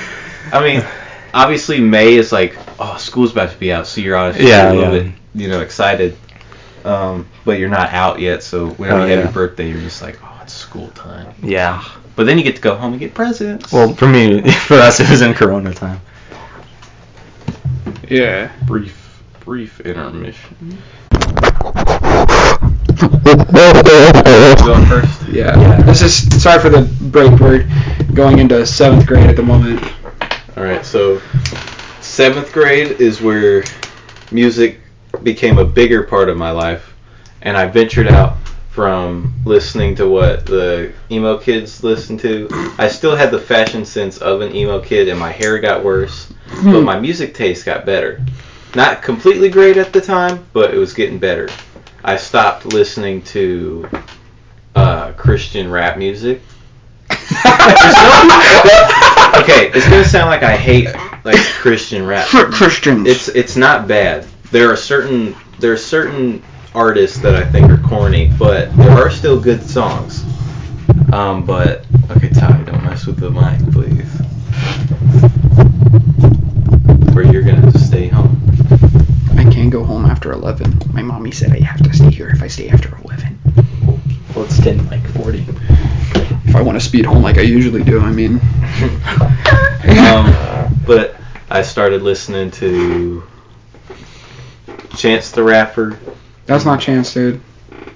I mean, obviously May is like, oh, school's about to be out, so you're honestly Yeah, a little yeah. bit, you know, excited. Um, but you're not out yet, so whenever Oh, you have yeah. your birthday, you're just like, oh, it's school time. Yeah. But then you get to go home and get presents. Well, for me, for us, it was in Corona time. Yeah. Brief, brief intermission. going first. Yeah. Yeah. This is sorry for the break. We're going into seventh grade at the moment. All right, so seventh grade is where music became a bigger part of my life, and I ventured out from listening to what the emo kids listened to. I still had the fashion sense of an emo kid, and my hair got worse, but my music taste got better. Not completely great at the time, but it was getting better. I stopped listening to uh, Christian rap music. okay, it's gonna sound like I hate like Christian rap. Christians. It's it's not bad. There are certain there are certain artists that I think are corny, but there are still good songs. Um, but okay, Ty, don't mess with the mic, please. Or you're gonna just stay home. I can't go home after 11. My mommy said I have to stay here if I stay after 11. Well, it's 10, like 40. If I want to speed home like I usually do, I mean. um, but I started listening to Chance the Rapper. That's not Chance, dude.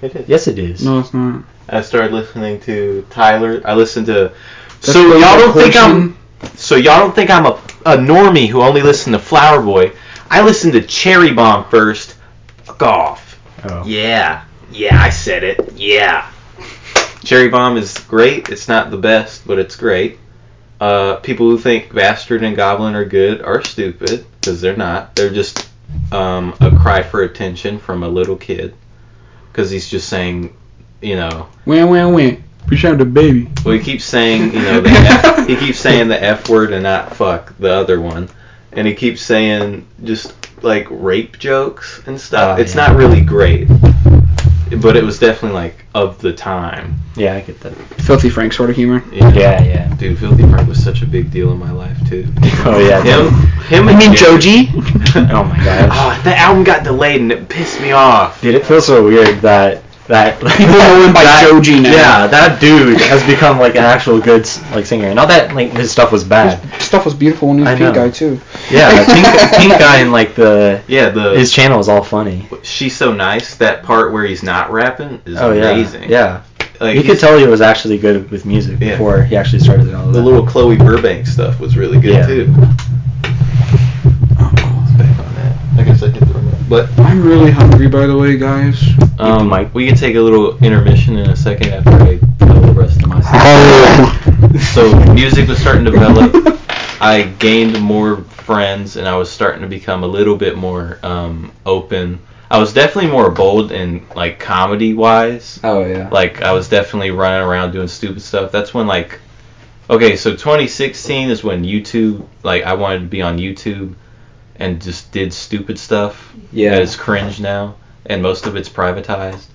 It is. Yes, it is. No, it's not. I started listening to Tyler. I listened to. That's so y'all don't think I'm. So y'all don't think I'm a, a normie who only listened to Flower Boy. I listened to Cherry Bomb first. Fuck off. Oh. Yeah. Yeah, I said it. Yeah. Cherry Bomb is great. It's not the best, but it's great. Uh, people who think Bastard and Goblin are good are stupid because they're not. They're just um, a cry for attention from a little kid because he's just saying, you know, Win, win, win. Push out the baby. well, he keeps saying, you know, the F, he keeps saying the F word and not fuck the other one, and he keeps saying just like rape jokes and stuff. Oh, it's yeah. not really great, but it was definitely like of the time. Yeah, I get that. Filthy Frank sort of humor. you know? Yeah, yeah. Dude, Filthy Frank was such a big deal in my life too. Oh yeah. Him, him. I mean, Jerry- Joji. Oh my gosh. Ah, that album got delayed and it pissed me off. Dude, it feels so weird that that People know him by that- Joji now. Yeah, that dude has become like an actual good s- like singer. Not that like his stuff was bad. His stuff was beautiful when he was I pink know. guy too. Yeah, pink, pink guy and like the Yeah, the his channel is all funny. she's so nice. That part where he's not rapping is Oh yeah, amazing. yeah. like You could tell he was actually good with music Yeah. before he actually started all of the little Chloe Burbank stuff was really good Yeah. too. But I'm really hungry, by the way, guys. um, mic. we can take a little intermission in a second after I tell the rest of my story. so music was starting to develop. I gained more friends, and I was starting to become a little bit more um, open. I was definitely more bold in like comedy wise. Oh yeah. Like I was definitely running around doing stupid stuff. That's when like okay, so 2016 is when YouTube like I wanted to be on YouTube and just did stupid stuff. Yeah. That is cringe now and most of it's privatized.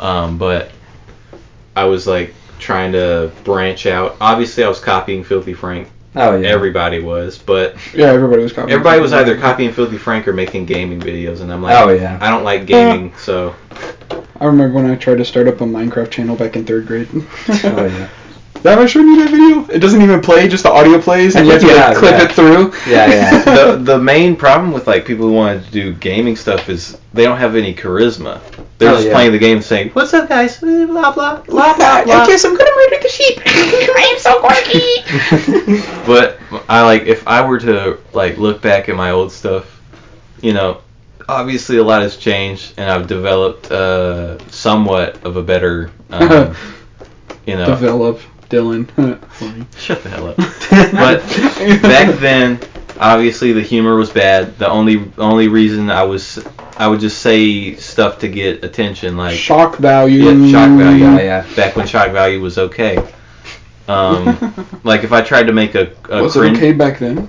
Um, but I was like trying to branch out. Obviously I was copying Filthy Frank. Oh yeah. Everybody was, but Yeah, everybody was copying. everybody was either copying Filthy Frank or making gaming videos and I'm like Oh, yeah. I don't like gaming, so I remember when I tried to start up a Minecraft channel back in third grade. Oh yeah. Have I shown you that video? It doesn't even play; just the audio plays, and you have to Yeah, like, clip yeah. it through. Yeah, yeah. the the main problem with like people who want to do gaming stuff is they don't have any charisma. They're Oh, just yeah. playing the game saying, "What's up, guys?" Blah blah blah blah blah. blah. I'm gonna murder the sheep. I am so quirky. But I like if I were to like look back at my old stuff, you know, obviously a lot has changed, and I've developed uh, somewhat of a better, um, you know, Develop, Dylan. Funny. Shut the hell up. but back then, obviously the humor was bad. The only only reason I was I would just say stuff to get attention, like shock value. yeah, shock value. Yeah, yeah. Back when shock value was okay. Um, like if I tried to make a, a Was cringe, it okay back then?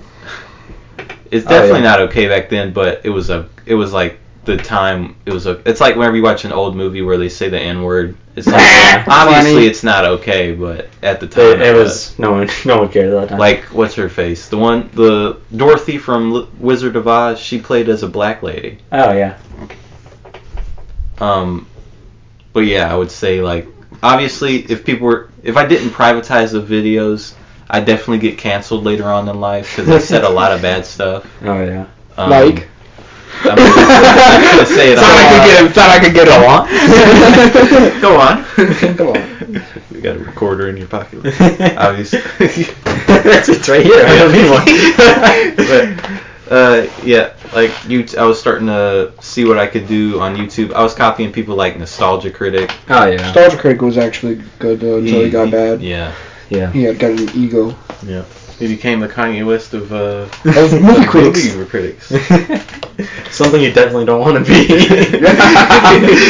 it's Oh, definitely yeah. not okay back then, but it was a it was like the time it was a it's like whenever you watch an old movie where they say the n word. It's like obviously Funny. it's not okay, but at the time It, it was no one no one cared at that time. like what's her face? The one the Dorothy from L- Wizard of Oz. She played as a black lady. oh yeah. Um, but yeah, I would say like obviously if people were if I didn't privatize the videos, I definitely get canceled later on in life because I said a lot of bad stuff. Oh yeah. Um, like. I'm gonna, I'm gonna say it. Thought I could get him. Thought I could get him. Go on. Go on. You got a recorder in your pocket. Obviously. it's, it's right here. I don't need one. but, uh, yeah, like you, I was starting to see what I could do on YouTube. I was copying people like Nostalgia Critic. oh yeah. Nostalgia Critic was actually good though until he got bad. Yeah, Yeah. He had got an ego. yeah. He became the Kanye West of uh, Of movie critics. movie critics. Something you definitely don't want to be.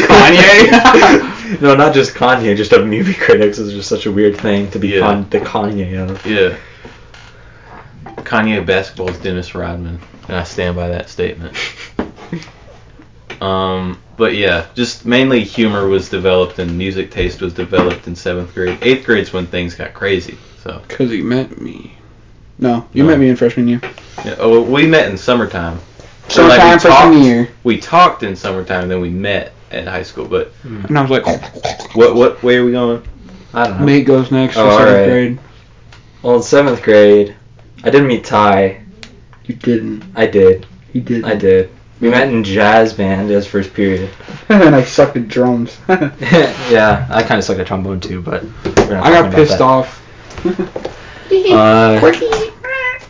Kanye? no, not just Kanye, just of movie critics is just such a weird thing to be Yeah. con- the Kanye of. Yeah. Kanye of basketball is Dennis Rodman, and I stand by that statement. Um, but yeah, just mainly humor was developed and music taste was developed in seventh grade. Eighth grade's when things got crazy. So Because he met me. No, you No. met me in freshman year. yeah, oh, we met in summertime. Summertime like, we freshman talked- year. We talked in summertime, then we met at high school. But And I was like, what what way are we going? I don't know. Nate goes next Oh, for seventh alright. grade. Well, in seventh grade, I didn't meet Ty. You didn't. I did. He didn't. I did. We met in jazz band as first period. and I sucked at drums. I yeah, I kind of sucked at trombone too, but we're not talking got about pissed that. off. Uh,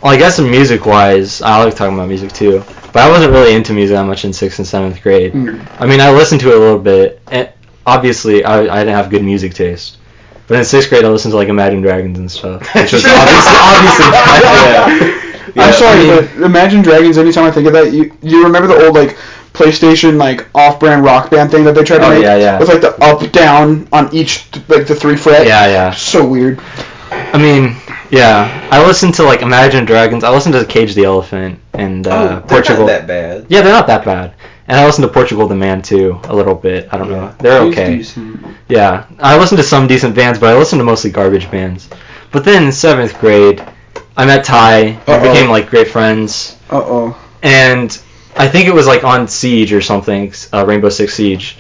well, I guess music wise, I like talking about music too. But I wasn't really into music that much in sixth and seventh grade. Mm. I mean, I listened to it a little bit. And obviously, I, I didn't have good music taste. But in sixth grade, I listened to like Imagine Dragons and stuff, which was obviously, obviously I Yeah, saw sorry, I mean- but Imagine Dragons. Anytime I think of that, you you remember the old like PlayStation like off-brand rock band thing that they tried to Oh, make yeah, yeah. with like the up down on each like the three fret. Yeah, yeah. So weird. I mean, yeah. I listened to like Imagine Dragons. I listened to Cage the Elephant and uh, oh, they're Portugal. not that bad. Yeah, they're not that bad. And I listened to Portugal the Man too a little bit. I don't know. They're He's okay. decent. Yeah, I listened to some decent bands, but I listened to mostly garbage bands. But then in seventh grade, I met Ty. We Uh-oh. became like great friends, Uh oh. and I think it was like on Siege or something, uh, Rainbow Six Siege.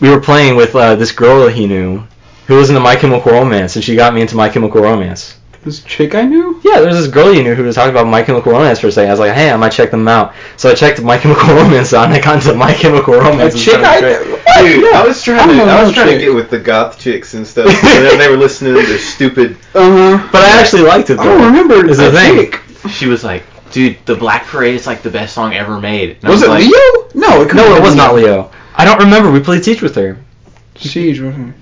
We were playing with uh, this girl that he knew, who was into My Chemical Romance, and she got me into My Chemical Romance. This chick I knew. Yeah, there was this girl you knew who was talking about My Chemical Romance for a second. I was like, hey, I might check them out. So I checked My Chemical Romance out, and I got into My Chemical A Romance. in chick I knew. Dude, Yeah. I was trying to don't I was know trying to get with the goth chicks and stuff, and they were listening to their stupid. Uh-huh. But I actually liked it I though. don't remember Is the that thing. She was like, dude, the Black Parade is like the best song ever made. And I Was it like, Leo? No, it couldn't No, it been was not Leo. I don't remember. We played Teach with her. Siege. wasn't it?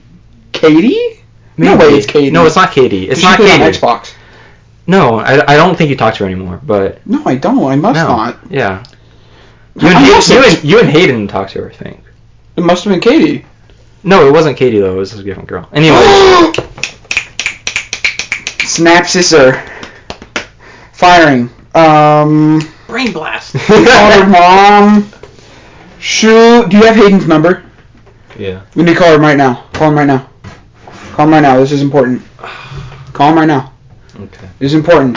Katie? No way, it's Katie. No, it's not Katie. It's She not played Katie. on Xbox. No, I, I don't think you talk to her anymore. But No, I don't. I must no, not. yeah. You and, I must you, have- and, you and Hayden talked to her, I think. It must have been Katie. No, it wasn't Katie though. It was a different girl. Anyway, Snap scissor. Firing. Um. Brain blast. Call her mom. Shoot. Do you have Hayden's number? Yeah. We need to call him right now. Call him right now. Call him right now. This is important. Call him right now. Okay. This is important.